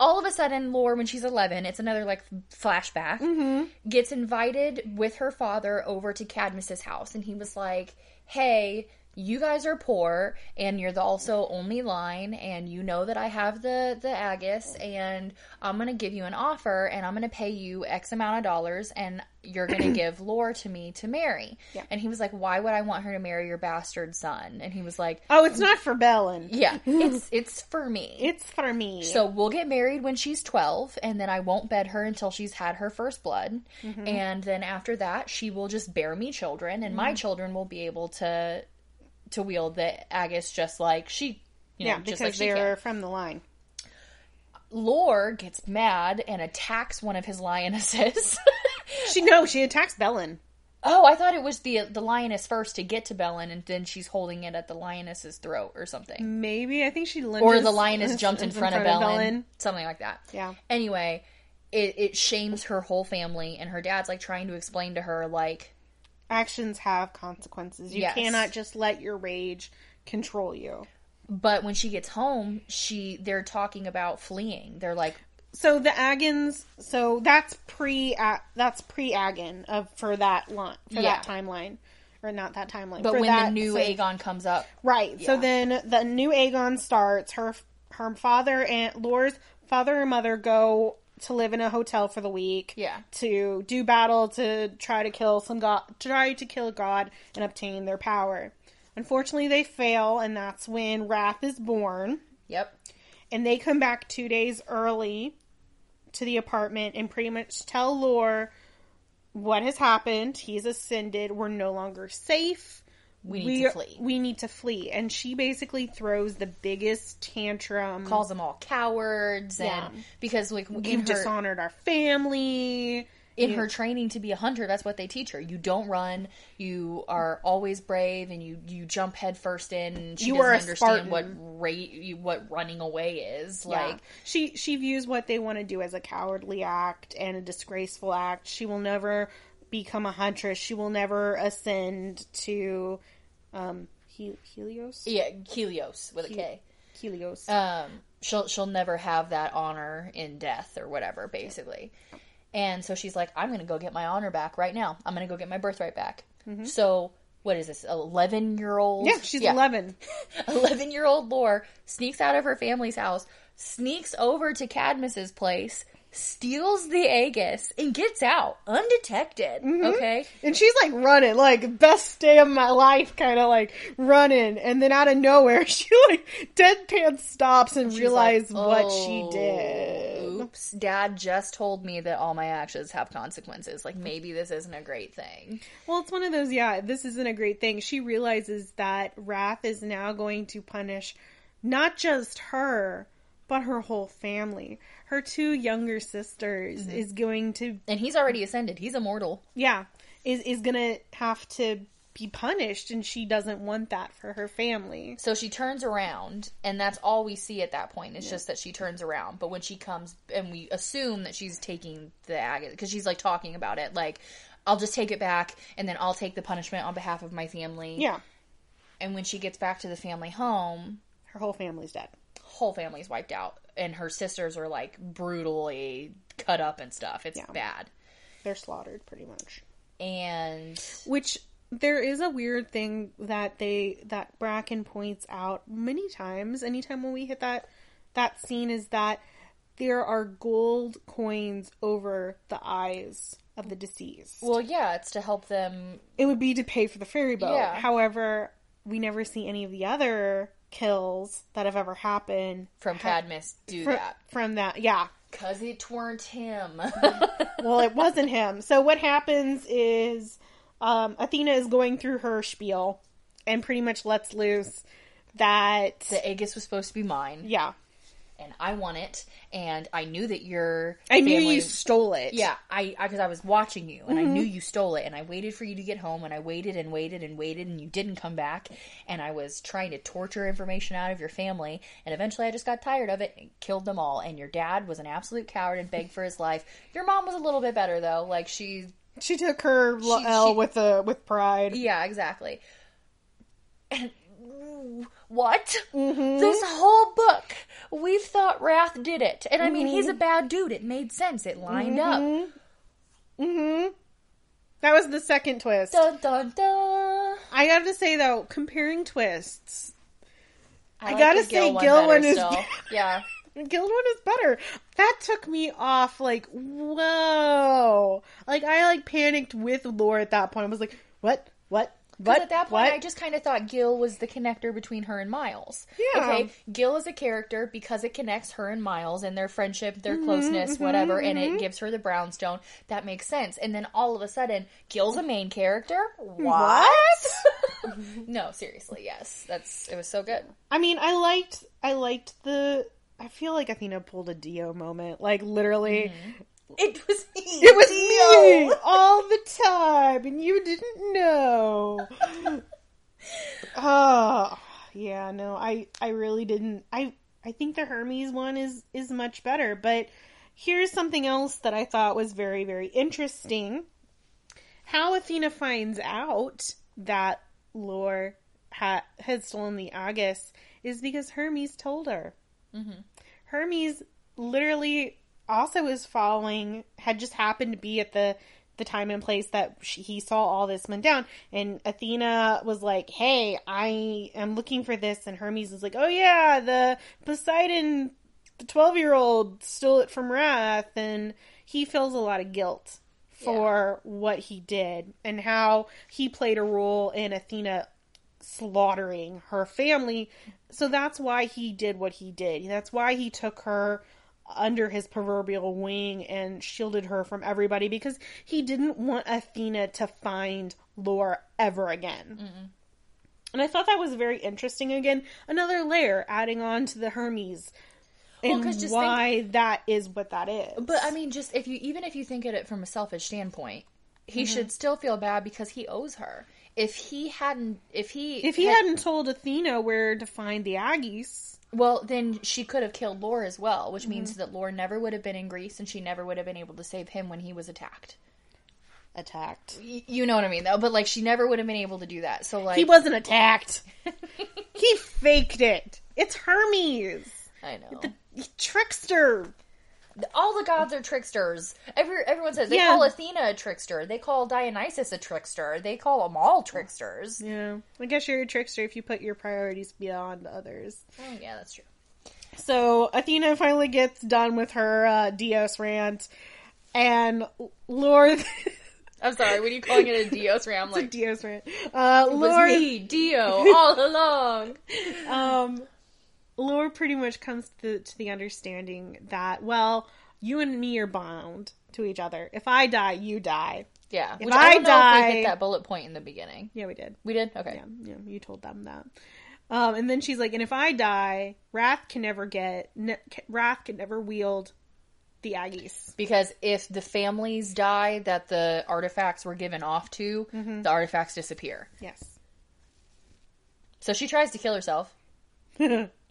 all of a sudden, Lore, when she's 11, it's another like flashback, mm-hmm. gets invited with her father over to Cadmus's house. And he was like, hey, you guys are poor and you're the also only line and you know that I have the the Agus and I'm going to give you an offer and I'm going to pay you x amount of dollars and you're going to [clears throat] give Lore to me to marry. Yeah. And he was like, "Why would I want her to marry your bastard son?" And he was like, Oh, it's not for Belen. "Yeah, [laughs] it's it's for me." It's for me. So we'll get married when she's 12, and then I won't bed her until she's had her first blood. Mm-hmm. And then after that, she will just bear me children, and Mm-hmm. my children will be able to to wield the Agus just like she, you know, yeah, just because like they're from the line. Lore gets mad and attacks one of his lionesses. [laughs] She no, she attacks Belen. oh, I thought it was the the lioness first to get to Belen, and then she's holding it at the lioness's throat or something. Maybe I think she lunges, Or the lioness [laughs] jumped in front, of Belen, Belen. something like that. Yeah. Anyway, it, it shames her whole family, and her dad's like trying to explain to her, like, Actions have consequences. You Yes. cannot just let your rage control you. but when she gets home, she they're talking about fleeing. They're like, So the Agons, so that's pre that's pre Agon of for that line for Yeah. that timeline, or not that timeline. but for when that, the new so- Agon comes up, right? So then the new Agon starts. Her her father and Lore's father and mother go to live in a hotel for the week. Yeah. To do battle to try to kill some god, try to kill God and obtain their power. Unfortunately, they fail, and that's when Wrath is born. yep, and they come back two days early to the apartment and pretty much tell Lore what has happened. He's ascended. We're no longer safe. We need we to flee. We need to flee. And she basically throws the biggest tantrum. Calls them all cowards, and because like You've her dishonored our family. in her training to be a hunter, that's what they teach her. You don't run. You are always brave, and you you jump headfirst in. And she You doesn't are a understand what rate what running away is Yeah. like. she she views what they want to do as a cowardly act and a disgraceful act. She will never become a huntress. She will never ascend to um He- Helios. Yeah, Helios with a K. Helios. um she'll she'll never have that honor in death or whatever basically and so she's like i'm gonna go get my honor back right now i'm gonna go get my birthright back so what is this 11 year old yeah, she's 11. [laughs] 11 year old lore sneaks out of her family's house sneaks over to cadmus's place steals the aegis and gets out undetected mm-hmm. okay And she's like running, like best day of my life, kind of like running. And then out of nowhere, [laughs] she like deadpan stops and She's realizes like, what she "Oh, did. Oops, dad just told me that all my actions have consequences. Like maybe this isn't a great thing. Well, it's one of those, yeah, this isn't a great thing. She realizes that Wrath is now going to punish not just her, but her whole family. Her two younger sisters Mm-hmm. is going to, And he's already ascended. He's immortal. yeah, is, is going to have to be punished, and she doesn't want that for her family. So she turns around, and that's all we see at that point. It's just that she turns around. But when she comes, and we assume that she's taking the agate because she's like talking about it, like I'll just take it back, and then I'll take the punishment on behalf of my family. Yeah, And when she gets back to the family home, her whole family's dead. Whole family's wiped out, and her sisters are like brutally cut up and stuff. It's Yeah. bad. They're slaughtered, pretty much. and Which there is a weird thing that they that Bracken points out many times. Anytime when we hit that that scene is that there are gold coins over the eyes of the deceased. well, yeah, it's to help them. it would be to pay for the ferry boat. Yeah. However, we never see any of the other kills that have ever happened From Cadmus, do that from that. Yeah. because it weren't him. [laughs] Well, it wasn't him. So what happens is um, Athena is going through her spiel and pretty much lets loose that the Aegis was supposed to be mine, yeah, and I want it, and I knew that your I knew family- you stole it. Yeah, I because I, was watching you and I knew Mm-hmm. you stole it and I waited for you to get home and I waited and waited and waited and you didn't come back and I was trying to torture information out of your family and eventually I just got tired of it and killed them all and your dad was an absolute coward and begged for his life. Your mom was a little bit better though, like she she took her l- She- L she- with the with pride. yeah, exactly. And what? Mm-hmm. This whole book, we've thought Wrath did it. And I mean, he's Mm-hmm. a bad dude. It made sense. It lined up. hmm That was the second twist. Dun dun dun. I have to say though, comparing twists, I like gotta say one Gil one is still. [laughs] Yeah. Gil one is better. That took me off like whoa. Like I like panicked with Lore at that point. I was like, what? What? Because What? at that point, what? I just kind of thought Gil was the connector between her and Miles. Yeah. Okay, Gil is a character because it connects her and Miles and their friendship, their Mm-hmm, closeness, mm-hmm, whatever, and it mm-hmm. gives her the brownstone. That makes sense. And then all of a sudden, Gil's a main character. What? [laughs] no, seriously, yes. That's it was so good. I mean, I liked I liked the I feel like Athena pulled a Dio moment. Like literally mm-hmm. It was me. it was Dio. me all the time and you didn't know. oh, [laughs] yeah, no. I I really didn't. I I think the Hermes one is is much better, but here's something else that I thought was very very interesting. How Athena finds out that Lore ha- had stolen the Aegis is because Hermes told her. Mm-hmm. Hermes literally also is following, had just happened to be at the the time and place that she, he saw all this went down. And Athena was like, "Hey, I am looking for this," and Hermes is like, "Oh yeah, the Poseidon, the twelve year old stole it from Wrath," and he feels a lot of guilt for what he did and how he played a role in Athena slaughtering her family. So that's why he did what he did. That's why he took her under his proverbial wing and shielded her from everybody because he didn't want Athena to find Lore ever again. And I thought that was very interesting. Again, another layer adding on to the Hermes and just why that is what that is. But I mean, just if you even if you think at it from a selfish standpoint, he Mm-hmm. should still feel bad because he owes her. If he hadn't, if he if he had- hadn't told Athena where to find the Aggies, well, then she could have killed Lore as well, which Mm-hmm. means that Lore never would have been in Greece and she never would have been able to save him when he was attacked. attacked. Y- you know what I mean, though. But like, she never would have been able to do that. So like, He wasn't attacked. [laughs] he faked it. It's Hermes, I know. the trickster. All the gods are tricksters. Every everyone says they Yeah. call Athena a trickster. They call Dionysus a trickster. They call them all tricksters. Yeah, I guess you're a trickster if you put your priorities beyond others. Oh yeah, that's true. So Athena finally gets done with her uh, Dios rant, and Lord, [laughs] I'm sorry. What are you calling it a Dios ram, like Dios rant, uh, it was Lord, me, Dio, all along. [laughs] um, Lore pretty much comes to, to the understanding that well, you and me are bound to each other. If I die, you die. Yeah. If Which I I don't know if die- we hit that bullet point in the beginning. Yeah, we did. We did? Okay. Yeah, yeah, you told them that. Um, and then she's like, and if I die, Wrath can never get, ne- Wrath can never wield the Aggies. Because if the families die that the artifacts were given off to, Mm-hmm. the artifacts disappear. Yes. So she tries to kill herself. [laughs]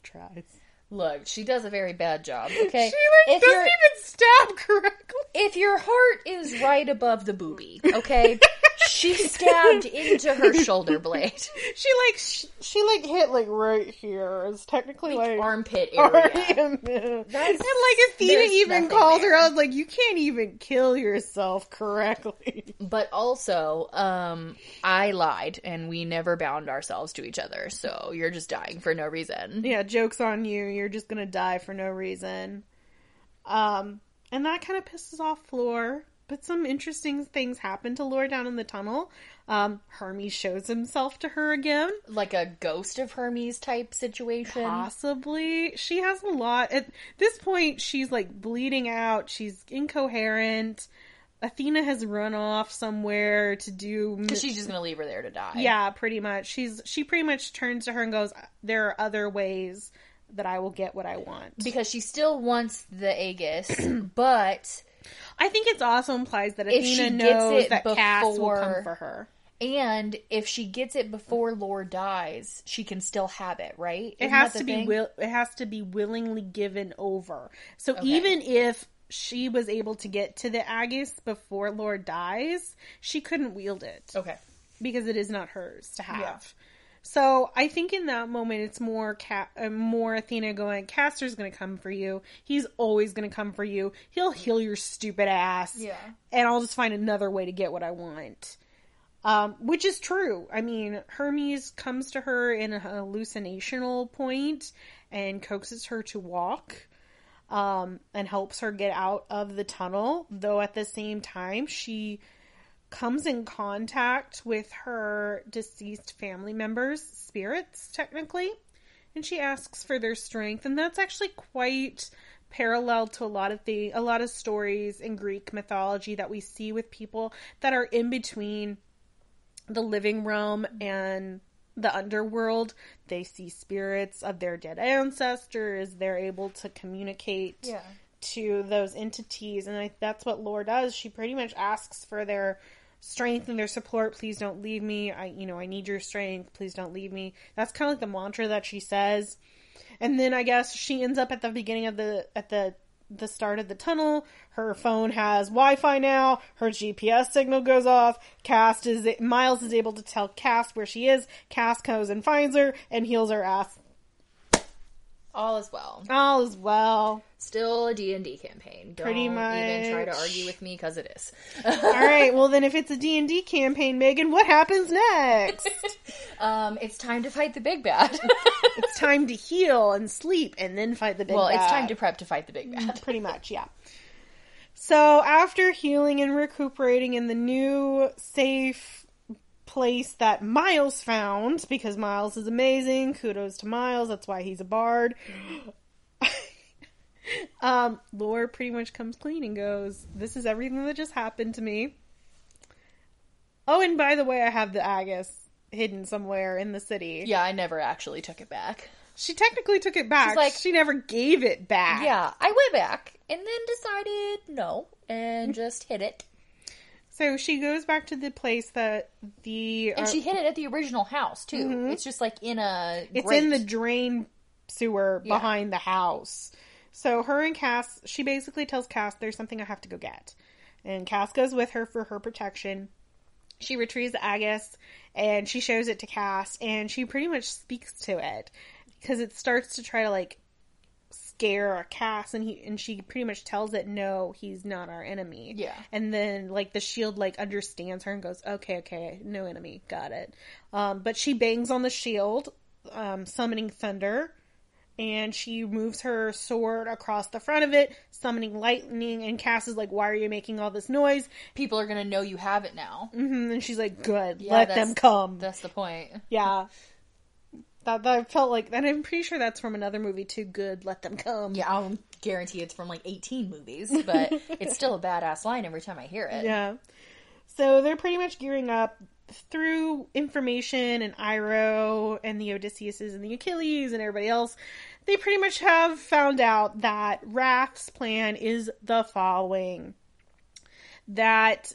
Tries. Look, she does a very bad job. [laughs] Okay, She like if doesn't even stab correctly. if your heart is right above the boobie, okay, [laughs] She [laughs] stabbed into her shoulder blade. [laughs] She like sh- she like hit like right here. It's technically like, Armpit [laughs] area. and That's- like Athena even called her there. out like you can't even kill yourself correctly. But also, um, I lied and we never bound ourselves to each other, so you're just dying for no reason. yeah, jokes on you. You're just gonna die for no reason. Um, and that kind of pisses off Floor. But some interesting things happen to Lore down in the tunnel. Um, Hermes shows himself to her again. Like a ghost of Hermes type situation. Possibly. She has a lot. At this point, she's like bleeding out. She's incoherent. Athena has run off somewhere to do. Because she's just gonna leave her there to die. Yeah, pretty much. She's she pretty much turns to her and goes, "There are other ways that I will get what I want." Because she still wants the Aegis, [clears throat] but I think it's also implies that If she Athena gets knows it that Cass will come before- for her. and if she gets it before Lore dies, she can still have it, right? It Isn't has to be will. It has to be willingly given over. So Okay. even if she was able to get to the Aegis before Lore dies, she couldn't wield it Okay. because it is not hers to have. So I think in that moment it's more Ca- uh, more Athena going, Castor's going to come for you. He's always going to come for you. He'll heal your stupid ass. Yeah. And I'll just find another way to get what I want. Um, which is true. I mean, Hermes comes to her in a hallucinational point and coaxes her to walk um, and helps her get out of the tunnel, though at the same time, she comes in contact with her deceased family members' spirits, technically, and she asks for their strength, and that's actually quite parallel to a lot of the a lot of stories in Greek mythology that we see with people that are in between the living realm and the underworld. They see spirits of their dead ancestors. They're able to communicate Yeah. to those entities, and I, that's what Lore does. She pretty much asks for their strength and their support. Please don't leave me. I, you know, I need your strength. Please don't leave me. That's kind of like the mantra that she says. And then I guess she ends up at the beginning of the at the the start of the tunnel. Her phone has Wi-Fi now. Her GPS signal goes off. Cast is Miles is able to tell Cast where she is. Cast goes and finds her and heals her ass. All is well. All is well. Still a D&D campaign. Don't Pretty even try to argue with me because it is. All right. Well, then if it's a D&D campaign, Megan, what happens next? [laughs] um, it's time to fight the big bad. [laughs] it's time to heal and sleep and then fight the big well, it's time to prep to fight the big bad. pretty much, yeah. So after healing and recuperating in the new safe place that Miles found, because Miles is amazing, kudos to Miles, that's why he's a bard. [laughs] um, Lore pretty much comes clean and goes, This is everything that just happened to me. Oh, and by the way, I have the Aegis hidden somewhere in the city. Yeah, I never actually took it back. She technically took it back. She's like- she never gave it back. Yeah, I went back and then decided no and just hid it. So she goes back to the place that the And uh, she hid it at the original house too. It's just like in a. it's grate. in the drain sewer Yeah. behind the house. So her and Cass, she basically tells Cass, "There's something I have to go get," and Cass goes with her for her protection. She retrieves the Aegis and she shows it to Cass, and she pretty much speaks to it because it starts to try to like scare Cass, and he and she pretty much tells it, "No, he's not our enemy." Yeah. and then like the shield like understands her and goes, "Okay, okay, no enemy, got it." Um, but she bangs on the shield, um, summoning thunder, and she moves her sword across the front of it, summoning lightning. And Cass is like, "Why are you making all this noise?" People are gonna know you have it now. hmm And she's like, "Good, Yeah, let them come." That's the point. Yeah. That, that felt like, and I'm pretty sure that's from another movie too. Good, let them come. Yeah, I'll guarantee it's from like 18 movies, but [laughs] it's still a badass line every time I hear it. Yeah. So they're pretty much gearing up through information and Iro and the Odysseus's and the Achilles and everybody else. They pretty much have found out that Wrath's plan is the following. That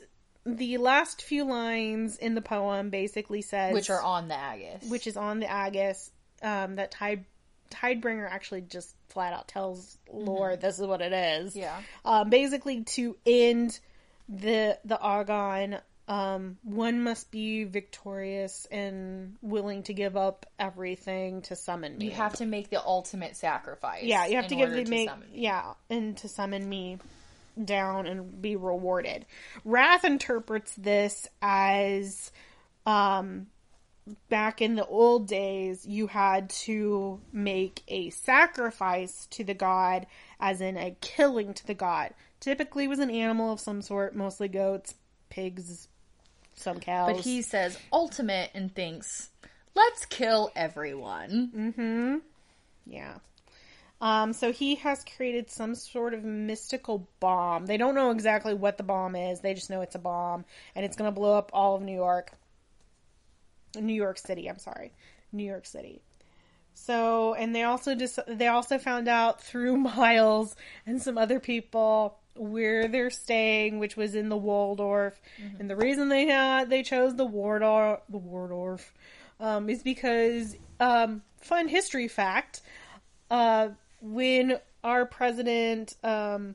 the last few lines in the poem basically says Which are on the Aegis. which is on the Aegis, um, that Tide Tidebringer actually just flat out tells Lore this is what it is. Yeah. Um, basically to end the the Agon um, one must be victorious and willing to give up everything to summon me. You have to make the ultimate sacrifice. yeah, you have to give the make summon me. yeah, and to summon me down and be rewarded. Wrath interprets this as um back in the old days you had to make a sacrifice to the god as in a killing to the god. Typically it was an animal of some sort, mostly goats, pigs, some cows. But he says ultimate and thinks, let's kill everyone. Mm-hmm. Yeah. Um, so he has created some sort of mystical bomb. They don't know exactly what the bomb is. They just know it's a bomb, and it's going to blow up all of New York. New York City. I'm sorry, New York City. So, and they also just they also found out through [laughs] Miles and some other people where they're staying, which was in the Waldorf. And the reason they had they chose the Wardorf the Wardorf um, is because um, fun history fact. Uh, when our president um,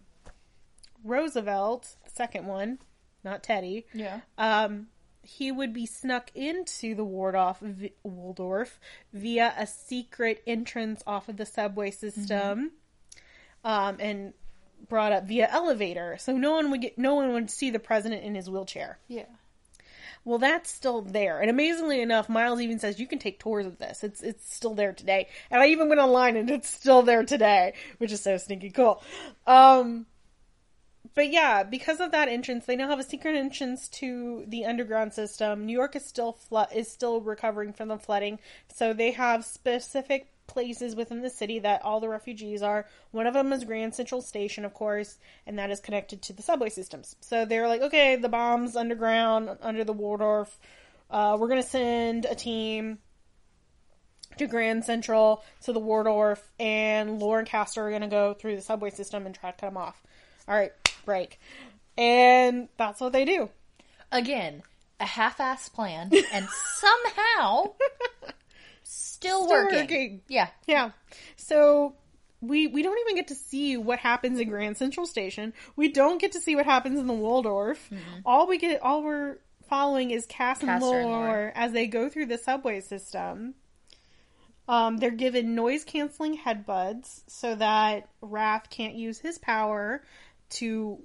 Roosevelt, the second one, not Teddy, Yeah. um, he would be snuck into the Waldorf, v- Waldorf via a secret entrance off of the subway system, um, and brought up via elevator. So no one would get, no one would see the president in his wheelchair. Yeah. Well, that's still there, and amazingly enough, Miles even says you can take tours of this. It's it's still there today, and I even went online and it's still there today, which is so stinky cool. Um, but yeah, because of that entrance, they now have a secret entrance to the underground system. New York is still flood is still recovering from the flooding, so they have specific places within the city that all the refugees are. One of them is Grand Central Station, of course, and that is connected to the subway systems. So they're like, okay, the bombs underground under the Waldorf. Uh, we're gonna send a team to Grand Central to the Waldorf, and Lauren Castor are gonna go through the subway system and try to cut them off. All right, break. And that's what they do. Again, a half-ass plan, and somehow [laughs] still, Still working. working. Yeah. Yeah. So we we don't even get to see what happens in Grand Central Station. We don't get to see what happens in the Waldorf. All we get, all we're following is Cass and Castor and Lore Lore. as they go through the subway system. Um, they're given noise canceling headbuds so that Wrath can't use his power to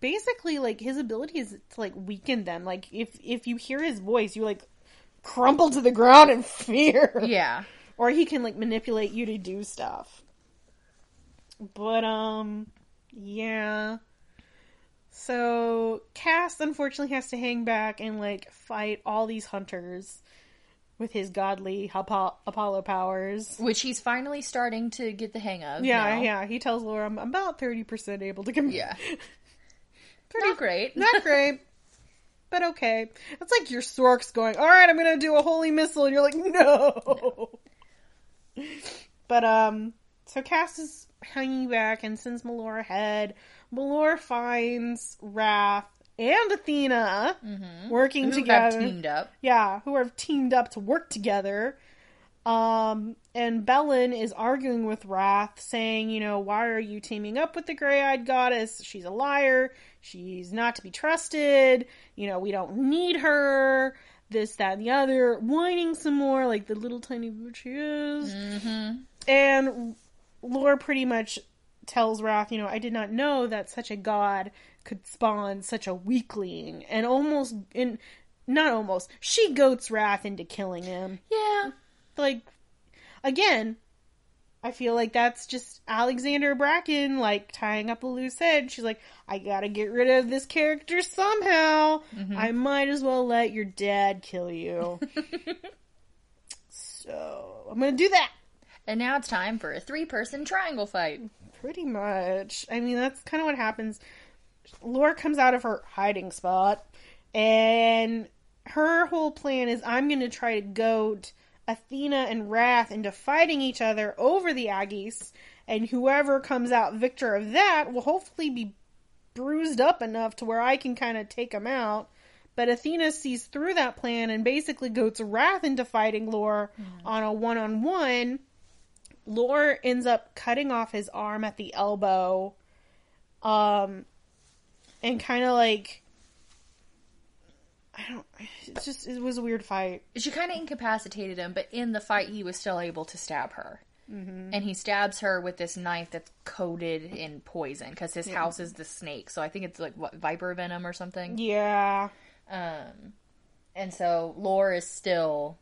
basically like his ability is to like weaken them. Like if if you hear his voice, you like crumble to the ground in fear Yeah. or he can like manipulate you to do stuff. But um yeah. So Cass unfortunately has to hang back and like fight all these hunters with his godly Apo- Apollo powers. Which he's finally starting to get the hang of. Yeah, now. yeah. He tells Laura I'm about 30% able to compete. Yeah. [laughs] Pretty Not great. Not great. [laughs] But okay. It's like your Sorks going, Alright, I'm gonna do a holy missile and you're like, No [laughs] But um so Cass is hanging back and sends Malor ahead. Malor finds Wrath and Athena working Who together. have teamed up. Yeah, who have teamed up to work together. Um, and Belen is arguing with Wrath, saying, you know, why are you teaming up with the gray eyed goddess? She's a liar. She's not to be trusted. You know, we don't need her. This, that, and the other. Whining some more, like the little tiny bitch she is. And Lore pretty much tells Wrath, you know, I did not know that such a god could spawn such a weakling. And almost, in, not almost, she goats Wrath into killing him. Yeah. Like, again, I feel like that's just Alexandra Bracken, like, tying up a loose end. She's like, I gotta get rid of this character somehow. Mm-hmm. I might as well let your dad kill you. [laughs] so, I'm gonna do that. And now it's time for a three-person triangle fight. Pretty much. I mean, that's kind of what happens. Laura comes out of her hiding spot, and her whole plan is I'm to try to goad Athena and Wrath into fighting each other over the Aegis, and whoever comes out victor of that will hopefully be bruised up enough to where I can kind of take them out. But Athena sees through that plan and basically goads Wrath into fighting Lore on a one on one. Lore ends up cutting off his arm at the elbow, um, and kind of like I don't. It's just it was a weird fight. She kind of incapacitated him, but in the fight, he was still able to stab her. Mm-hmm. And he stabs her with this knife that's coated in poison because his house is the snake. So I think it's like what viper venom or something. Yeah. Um, and so Lore is still.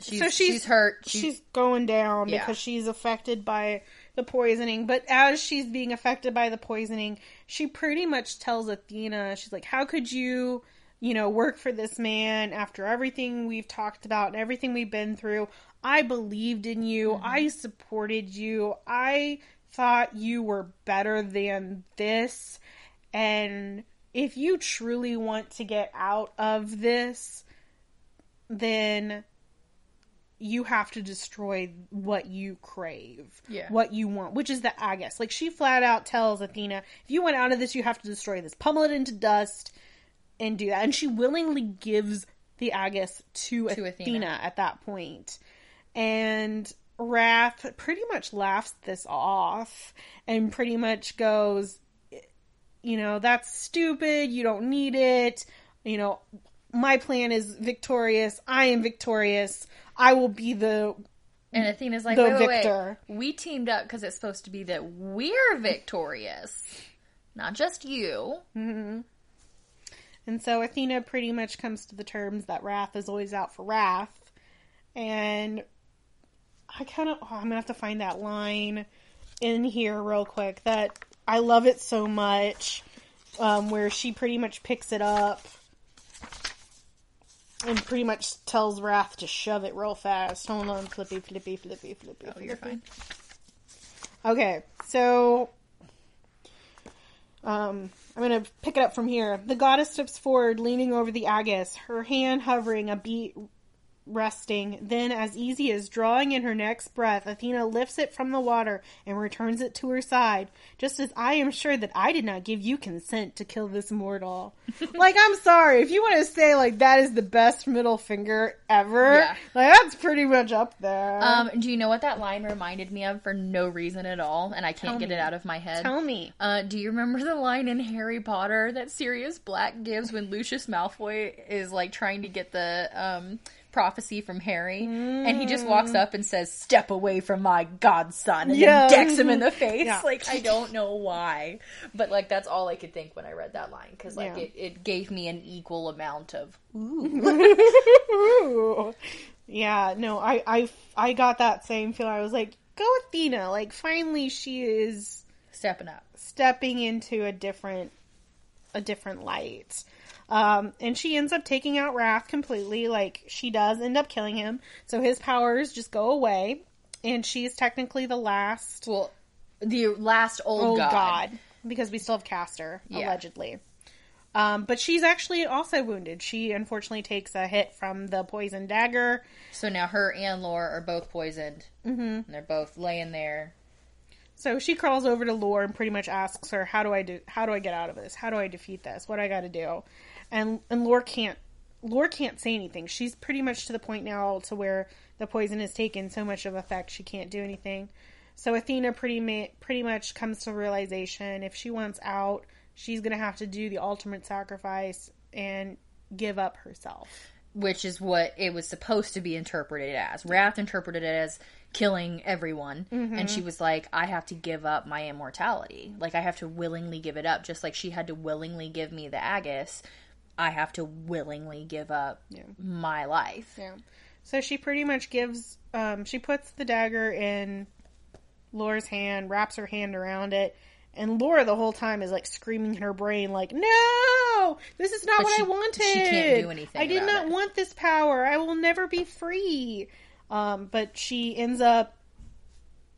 She's, So she's- she's, hurt. She's, She's, going down Yeah. because she's affected by the poisoning. But as she's being affected by the poisoning, she pretty much tells Athena, she's like, How could you, you know, work for this man after everything we've talked about and everything we've been through? I believed in you. Mm-hmm. I supported you. I thought you were better than this. And if you truly want to get out of this, then you have to destroy what you crave, Yeah. what you want, which is the Aegis. Like she flat out tells Athena, if you want out of this, you have to destroy this, pummel it into dust, and do that. And she willingly gives the Aegis to, To Athena, Athena. at that point. And Wrath pretty much laughs this off and pretty much goes, you know, that's stupid. You don't need it. You know, my plan is victorious. I am victorious. I will be the and Athena's like, the wait, wait, victor. wait. We teamed up because it's supposed to be that we're victorious, not just you. Mm-hmm. And so Athena pretty much comes to the terms that Wrath is always out for Wrath. And I kind of, I'm gonna have to find that line in here real quick. That I love it so much, um, where she pretty much picks it up and pretty much tells Wrath to shove it real fast. Hold on, flippy, flippy, flippy, flippy. Oh, you're flippy. fine. Okay, so um, I'm gonna pick it up from here. The goddess steps forward, leaning over the Aegis, her hand hovering, a beat resting. Then, as easy as drawing in her next breath, Athena lifts it from the water and returns it to her side, just as I am sure that I did not give you consent to kill this mortal. [laughs] like, I'm sorry, if you want to say, like, that is the best middle finger ever, Yeah. like, that's pretty much up there. Um, do you know what that line reminded me of for no reason at all? And I can't Tell get me. it out of my head. Tell me. Uh, do you remember the line in Harry Potter that Sirius Black gives when Lucius Malfoy is like trying to get the um, prophecy from Harry, and he just walks mm. up and says, "Step away from my godson," and Yeah. then decks him in the mm-hmm. face. Yeah. Like I [laughs] don't know why, but like that's all I could think when I read that line because like Yeah. it, it gave me an equal amount of Ooh. [laughs] Yeah, no, I, I, I got that same feeling. I was like, go Athena. Like, finally she is stepping up. stepping into a different, a different light. Um, and she ends up taking out Wrath completely. Like, she does end up killing him. So his powers just go away. And she's technically the last Well, the last old, old god. god. Because we still have Castor, Yeah. allegedly. Um, but she's actually also wounded. She unfortunately takes a hit from the poison dagger. So now her and Lore are both poisoned. Mm-hmm. They're both laying there. So she crawls over to Lore and pretty much asks her, "How do I do? How do I get out of this? How do I defeat this? What do I got to do?" And and Lore can't. Lore can't say anything. She's pretty much to the point now to where the poison has taken so much of effect she can't do anything. So Athena pretty ma- pretty much comes to realization if she wants out, she's gonna have to do the ultimate sacrifice and give up herself. which is what it was supposed to be interpreted as. Wrath interpreted it as killing everyone, and she mm-hmm. was like, "I have to give up my immortality. Like I have to willingly give it up, just like she had to willingly give me the Aegis. I have to willingly give up my life." Yeah. So she pretty much gives, um, she puts the dagger in Laura's hand, wraps her hand around it, and Laura the whole time is like screaming in her brain, like, "No, this is not But what she- I wanted. she can't do anything I did not it." want this power. I will never be free." Um, but she ends up.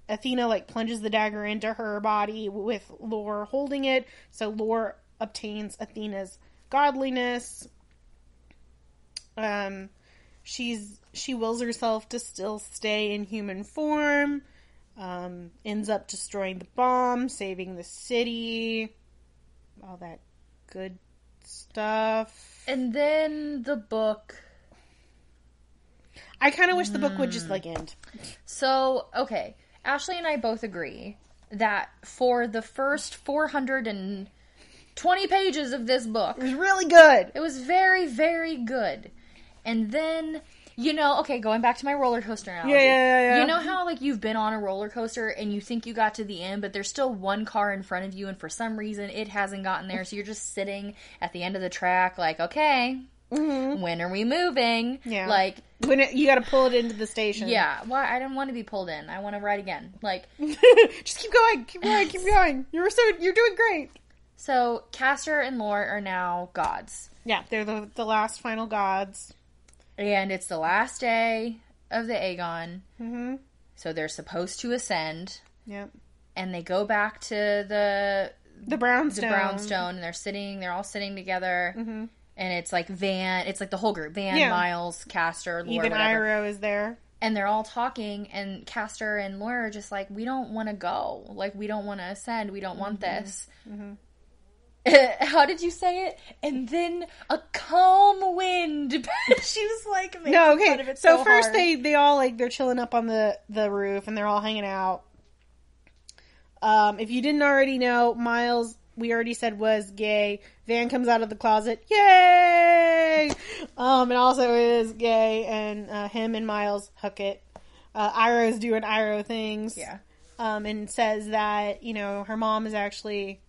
Athena like plunges the dagger into her body with Laura holding it, so Laura obtains Athena's godliness. Um, she's she wills herself to still stay in human form. Um, ends up destroying the bomb, saving the city, all that good stuff. And then the book. I kind of wish the book would just like end. So okay, Ashley and I both agree that for the first four hundred and 20 pages of this book. It was really good. It was very, very good. And then, you know, okay, going back to my roller coaster analogy. Yeah, yeah, yeah, yeah. You know how, like, you've been on a roller coaster and you think you got to the end, but there's still one car in front of you, and for some reason it hasn't gotten there, so you're just sitting at the end of the track, like, okay, when are we moving? Mm-hmm. Yeah. Like, When it, you got to pull it into the station. yeah, well, I don't want to be pulled in. I want to ride again. Like, [laughs] Just keep going, keep going, keep [laughs] going. You're so you're doing great. So Castor and Lore are now gods. Yeah, they're the the last final gods. And it's the last day of the Agon. Mm-hmm. So they're supposed to ascend. Yep. and they go back to the The brownstone. the brownstone and they're sitting they're all sitting together Mhm. and it's like van it's like the whole group van Yeah. miles castor Laura, Even whatever. Iro is there. and they're all talking and castor and laura are just like we don't want to go like we don't want to ascend we don't want Mm-hmm. this [laughs] how did you say it and then a calm wind [laughs] she was like making No, fun okay. of it So, so, first hard. they they all like they're chilling up on the the roof and they're all hanging out. Um, if you didn't already know, Miles we already said was gay. Van comes out of the closet, yay! Um, and also is gay, and uh, him and Miles hook it. Uh, Iro's doing Iro things. yeah um, and says that you know her mom is actually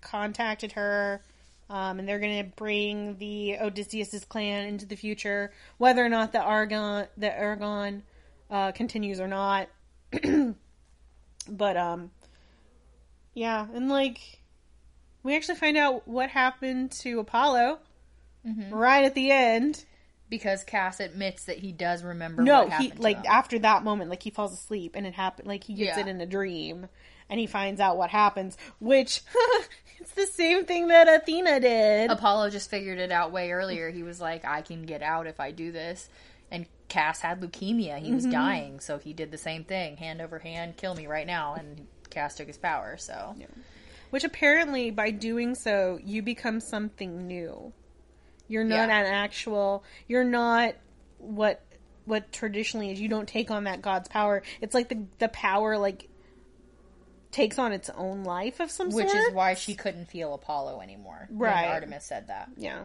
contacted her, um, and they're going to bring the Odysseus's clan into the future, whether or not the Agon the Aragon uh, continues or not. [clears throat] but um, yeah, and like we actually find out what happened to Apollo right at the end. because cass admits that he does remember No, he like after that moment, like he falls asleep and it happened. Like he gets Yeah. it in a dream, and he finds out what happens. Which [laughs] it's the same thing that Athena did. Apollo just figured it out way earlier. He was like, I can get out if I do this. And Cass had leukemia. He Mm-hmm. was dying, so he did the same thing. Hand over hand, kill me right now. And Cass took his power, so. Which apparently, by doing so, you become something new. You're not Yeah. an actual. You're not what what traditionally is. You don't take on that god's power. It's like the the power like takes on its own life of some Which sort. Which is why she couldn't feel Apollo anymore. Right. Artemis said that. yeah.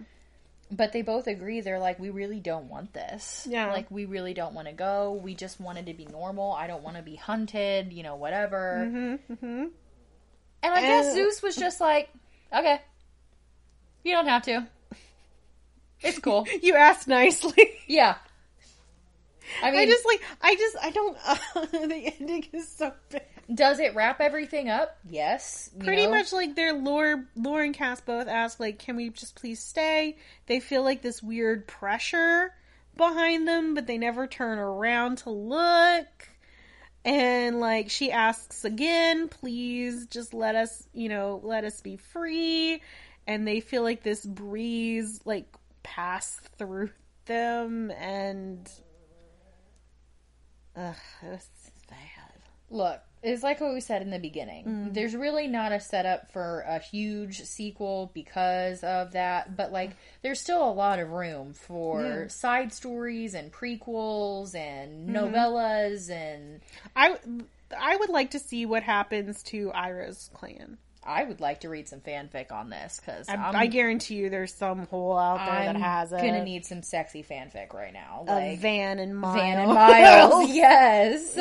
But they both agree. They're like, we really don't want this. Yeah. Like, we really don't want to go. We just wanted to be normal. I don't want to be hunted, you know, whatever. Mm-hmm, mm-hmm. And I guess Zeus was just like, okay, you don't have to. It's cool. [laughs] You asked nicely. yeah. I mean, I just like I just I don't. [laughs] the ending is so bad. Does it wrap everything up? Yes. Pretty know? much like their lore, Lore and Cass both ask like, "Can we just please stay?" They feel like this weird pressure behind them, but they never turn around to look. And like she asks again, "Please just let us, you know, let us be free." And they feel like this breeze like pass through them, and ugh, it was bad. Look, it's like what we said in the beginning. Mm. There's really not a setup for a huge sequel because of that, but like there's still a lot of room for Yeah. side stories and prequels and Mm-hmm. novellas and I I would like to see what happens to Iro's clan. I would like to read some fanfic on this cuz I, guarantee you, there's some hole out there I'm that has a, gonna need some sexy fanfic right now. Like Van and Miles. Van and Miles. [laughs] yes. [laughs] Uh,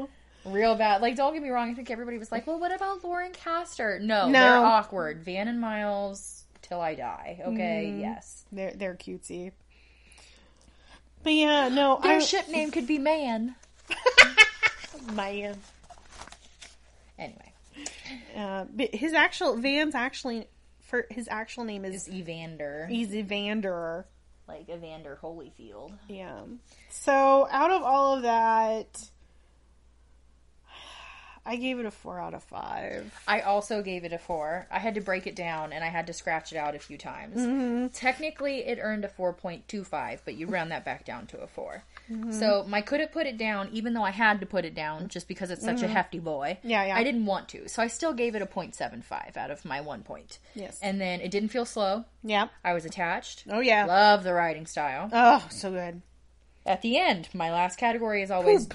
Yeah. Real bad. Like, don't get me wrong. I think everybody was like, "Well, what about Lauren Castor?" No, No. they're awkward. Van and Miles till I die. Okay, Mm-hmm. yes. They're they're cutesy. But yeah, no, Their I, ship name could be Man. [laughs] man. Anyway, Uh, but his actual Van's actually for his actual name is is Evander he's Evander. like Evander Holyfield? Yeah. So out of all of that, I gave it a four out of five. I also gave it a four. I had to break it down and I had to scratch it out a few times. Mm-hmm. Technically, it earned a 4.25, but you round that back down to a 4. Mm-hmm. So, my could have put it down, even though I had to put it down just because it's such a hefty boy. Mm-hmm. Yeah, yeah. I didn't want to. So, I still gave it a 0.75 out of my one point. Yes. And then it didn't feel slow. Yeah. I was attached. Oh yeah. Love the writing style. Oh, so good. At the end, my last category is always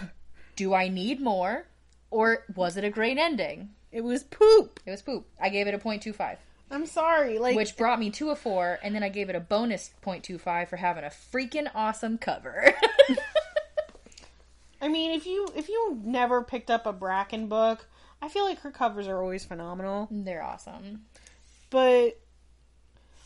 do I need more? Or was it a great ending? It was poop. It was poop. I gave it a 0.25. I'm sorry. Like which brought me to a four, and then I gave it a bonus 0.25 for having a freaking awesome cover. [laughs] I mean, if you if you never picked up a Bracken book, I feel like her covers are always phenomenal. They're awesome. But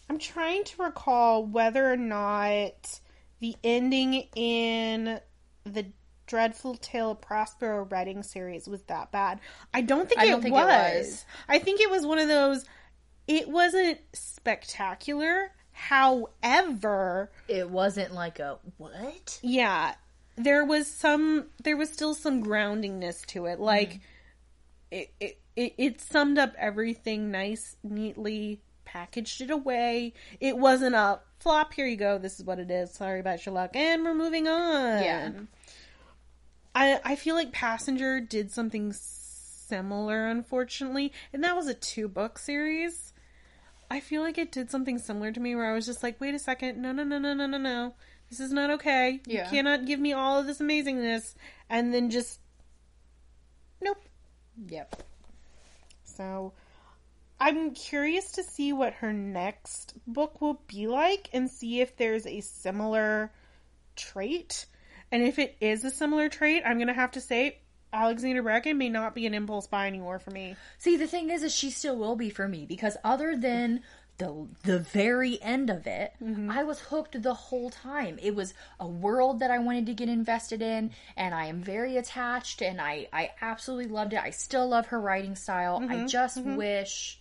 I'm trying to recall whether or not the ending in the Dreadful Tale of Prospero Redding series was that bad. I don't think, I it, don't think it was. was. I think it was one of those. It wasn't spectacular. However, It wasn't like a what? yeah, there was some. There was still some groundingness to it. Mm-hmm. Like it, it, it, it summed up everything nice, neatly packaged it away. It wasn't a flop. Here you go. This is what it is. Sorry about your luck, and we're moving on. Yeah. I I feel like Passenger did something similar, unfortunately, and that was a two book series. I feel like it did something similar to me where I was just like, wait a second, no, no, no, no, no, no, no. This is not okay. Yeah. You cannot give me all of this amazingness and then just, nope. Yep. So I'm curious to see what her next book will be like and see if there's a similar trait. And if it is a similar trait, I'm going to have to say Alexandra Bracken may not be an impulse buy anymore for me. See, the thing is, is she still will be for me because other than the the very end of it, mm-hmm. I was hooked the whole time. It was a world that I wanted to get invested in, and I am very attached, and I I absolutely loved it. I still love her writing style. I mm-hmm. just mm-hmm. wish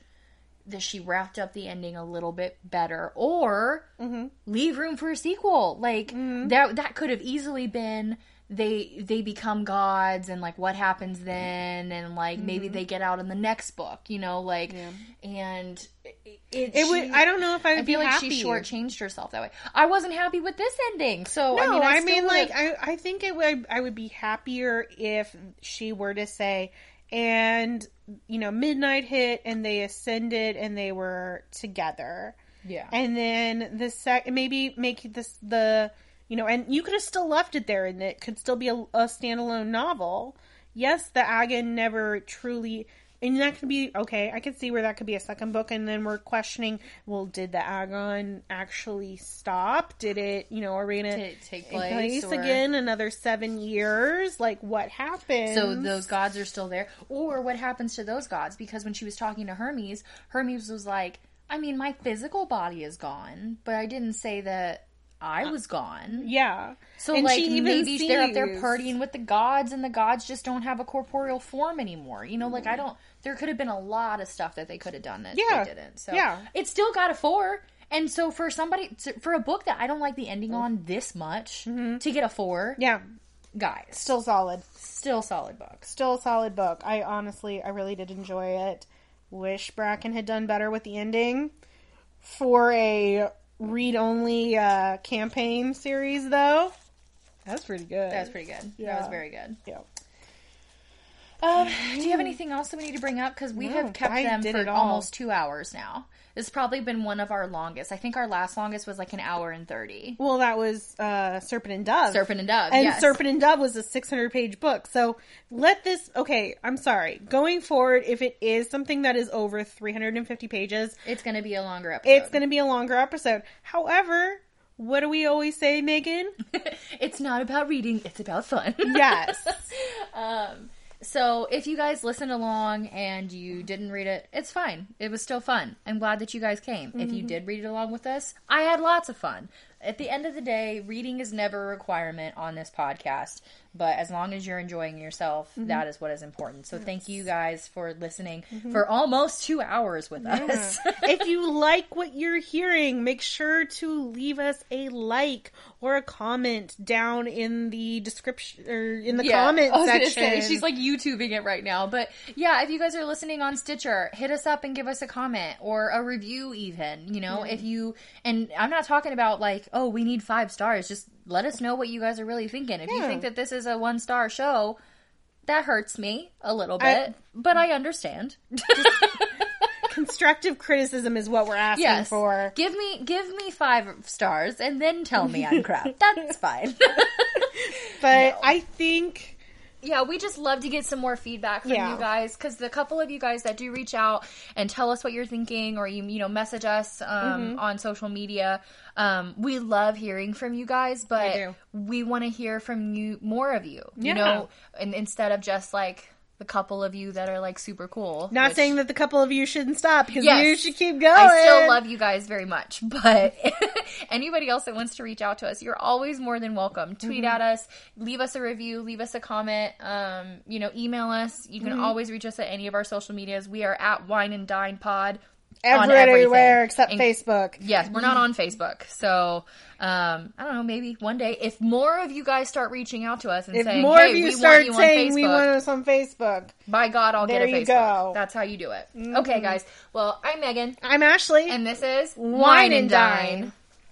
that she wrapped up the ending a little bit better, or mm-hmm. leave room for a sequel. Like mm-hmm. that that could have easily been they they become gods and like what happens then and like maybe mm-hmm. they get out in the next book you know like and it, it, It would. I don't know if I would I feel be like happy. she shortchanged herself that way. I wasn't happy with this ending, so No, I mean, I, I, mean, like, I, I think it would. I would be happier if she were to say, and you know, midnight hit, and they ascended, and they were together, yeah, and then the sec, maybe make this the, you know, and you could have still left it there, and it could still be a, a standalone novel. Yes, the Agon never truly. And that could be okay. I could see where that could be a second book, and then we're questioning: Well, did the Agon actually stop? Did it, you know, are we gonna Did it take in place, or- again another seven years like what happened So those gods are still there, or what happens to those gods? Because when she was talking to Hermes, Hermes was like, "I mean, my physical body is gone, but I didn't say that I uh, was gone." yeah So And like maybe they're up there partying with the gods, and the gods just don't have a corporeal form anymore. You know, like I mm-hmm. don't. There could have been a lot of stuff that they could have done that Yeah. they didn't. So Yeah. it still got a four. And so for somebody for a book that I don't like the ending on this much to get a four, yeah guys, still solid still solid book. still a solid book i honestly i really did enjoy it wish bracken had done better with the ending for a read only uh campaign series though that's pretty good That was pretty good. That was very good. yeah Um, [sighs] do you have anything else that we need to bring up? Because we No, have kept I them for almost two hours now. This has probably been one of our longest. I think our last longest was like an hour and thirty. well that was uh serpent and dove Serpent and Dove. and yes. Serpent and Dove was a 600 page book. So let this, okay, I'm sorry. Going forward, if it is something that is over 350 pages, It's going to be a longer episode. it's going to be a longer episode. However, what do we always say, Megan? [laughs] it's not about reading, it's about fun. Yes. [laughs] um, so if you guys listened along and you didn't read it, it's fine. It was still fun. I'm glad that you guys came. If Mm-hmm. you did read it along with us, I had lots of fun. At the end of the day, reading is never a requirement on this podcast, but as long as you're enjoying yourself, Mm-hmm. that is what is important. So thank you guys for listening for almost two hours with us. [laughs] if you like what you're hearing, make sure to leave us a like or a comment down in the description or in the comment I was section. say she's like YouTubing it right now, but yeah, if you guys are listening on Stitcher, hit us up and give us a comment or a review, even. You know, if you and I'm not talking about like, oh, we need five stars. Just let us know what you guys are really thinking. If you think that this is a one star show, that hurts me a little I- bit, but I understand. [laughs] constructive criticism is what we're asking yes, for. give me give me five stars and then tell me I'm crap. [laughs] That's fine. But [laughs] I think yeah, we just love to get some more feedback from Yeah. you guys because the couple of you guys that do reach out and tell us what you're thinking, or you you know message us um, Mm-hmm. on social media, um, we love hearing from you guys. But we want to hear from you more of you. Yeah. You know, and instead of just like the couple of you that are like super cool. Not which- saying that the couple of you shouldn't stop because Yes. you should keep going. I still love you guys very much, but [laughs] anybody else that wants to reach out to us, you're always more than welcome. Tweet Mm-hmm. at us, leave us a review, leave us a comment, um, you know, email us. You can Mm-hmm. always reach us at any of our social medias. We are at Wine and Dine Pod. On everywhere except And- Facebook. Yes, we're not on Facebook. So, um, I don't know, maybe one day if more of you guys start reaching out to us and If saying, more hey, of you we start you saying on we Facebook, want us on Facebook, by God, I'll There get a Facebook. go. Mm-hmm. That's how you do it. Okay, guys. Well, I'm Megan, I'm Ashley. and this is Wine and Dine.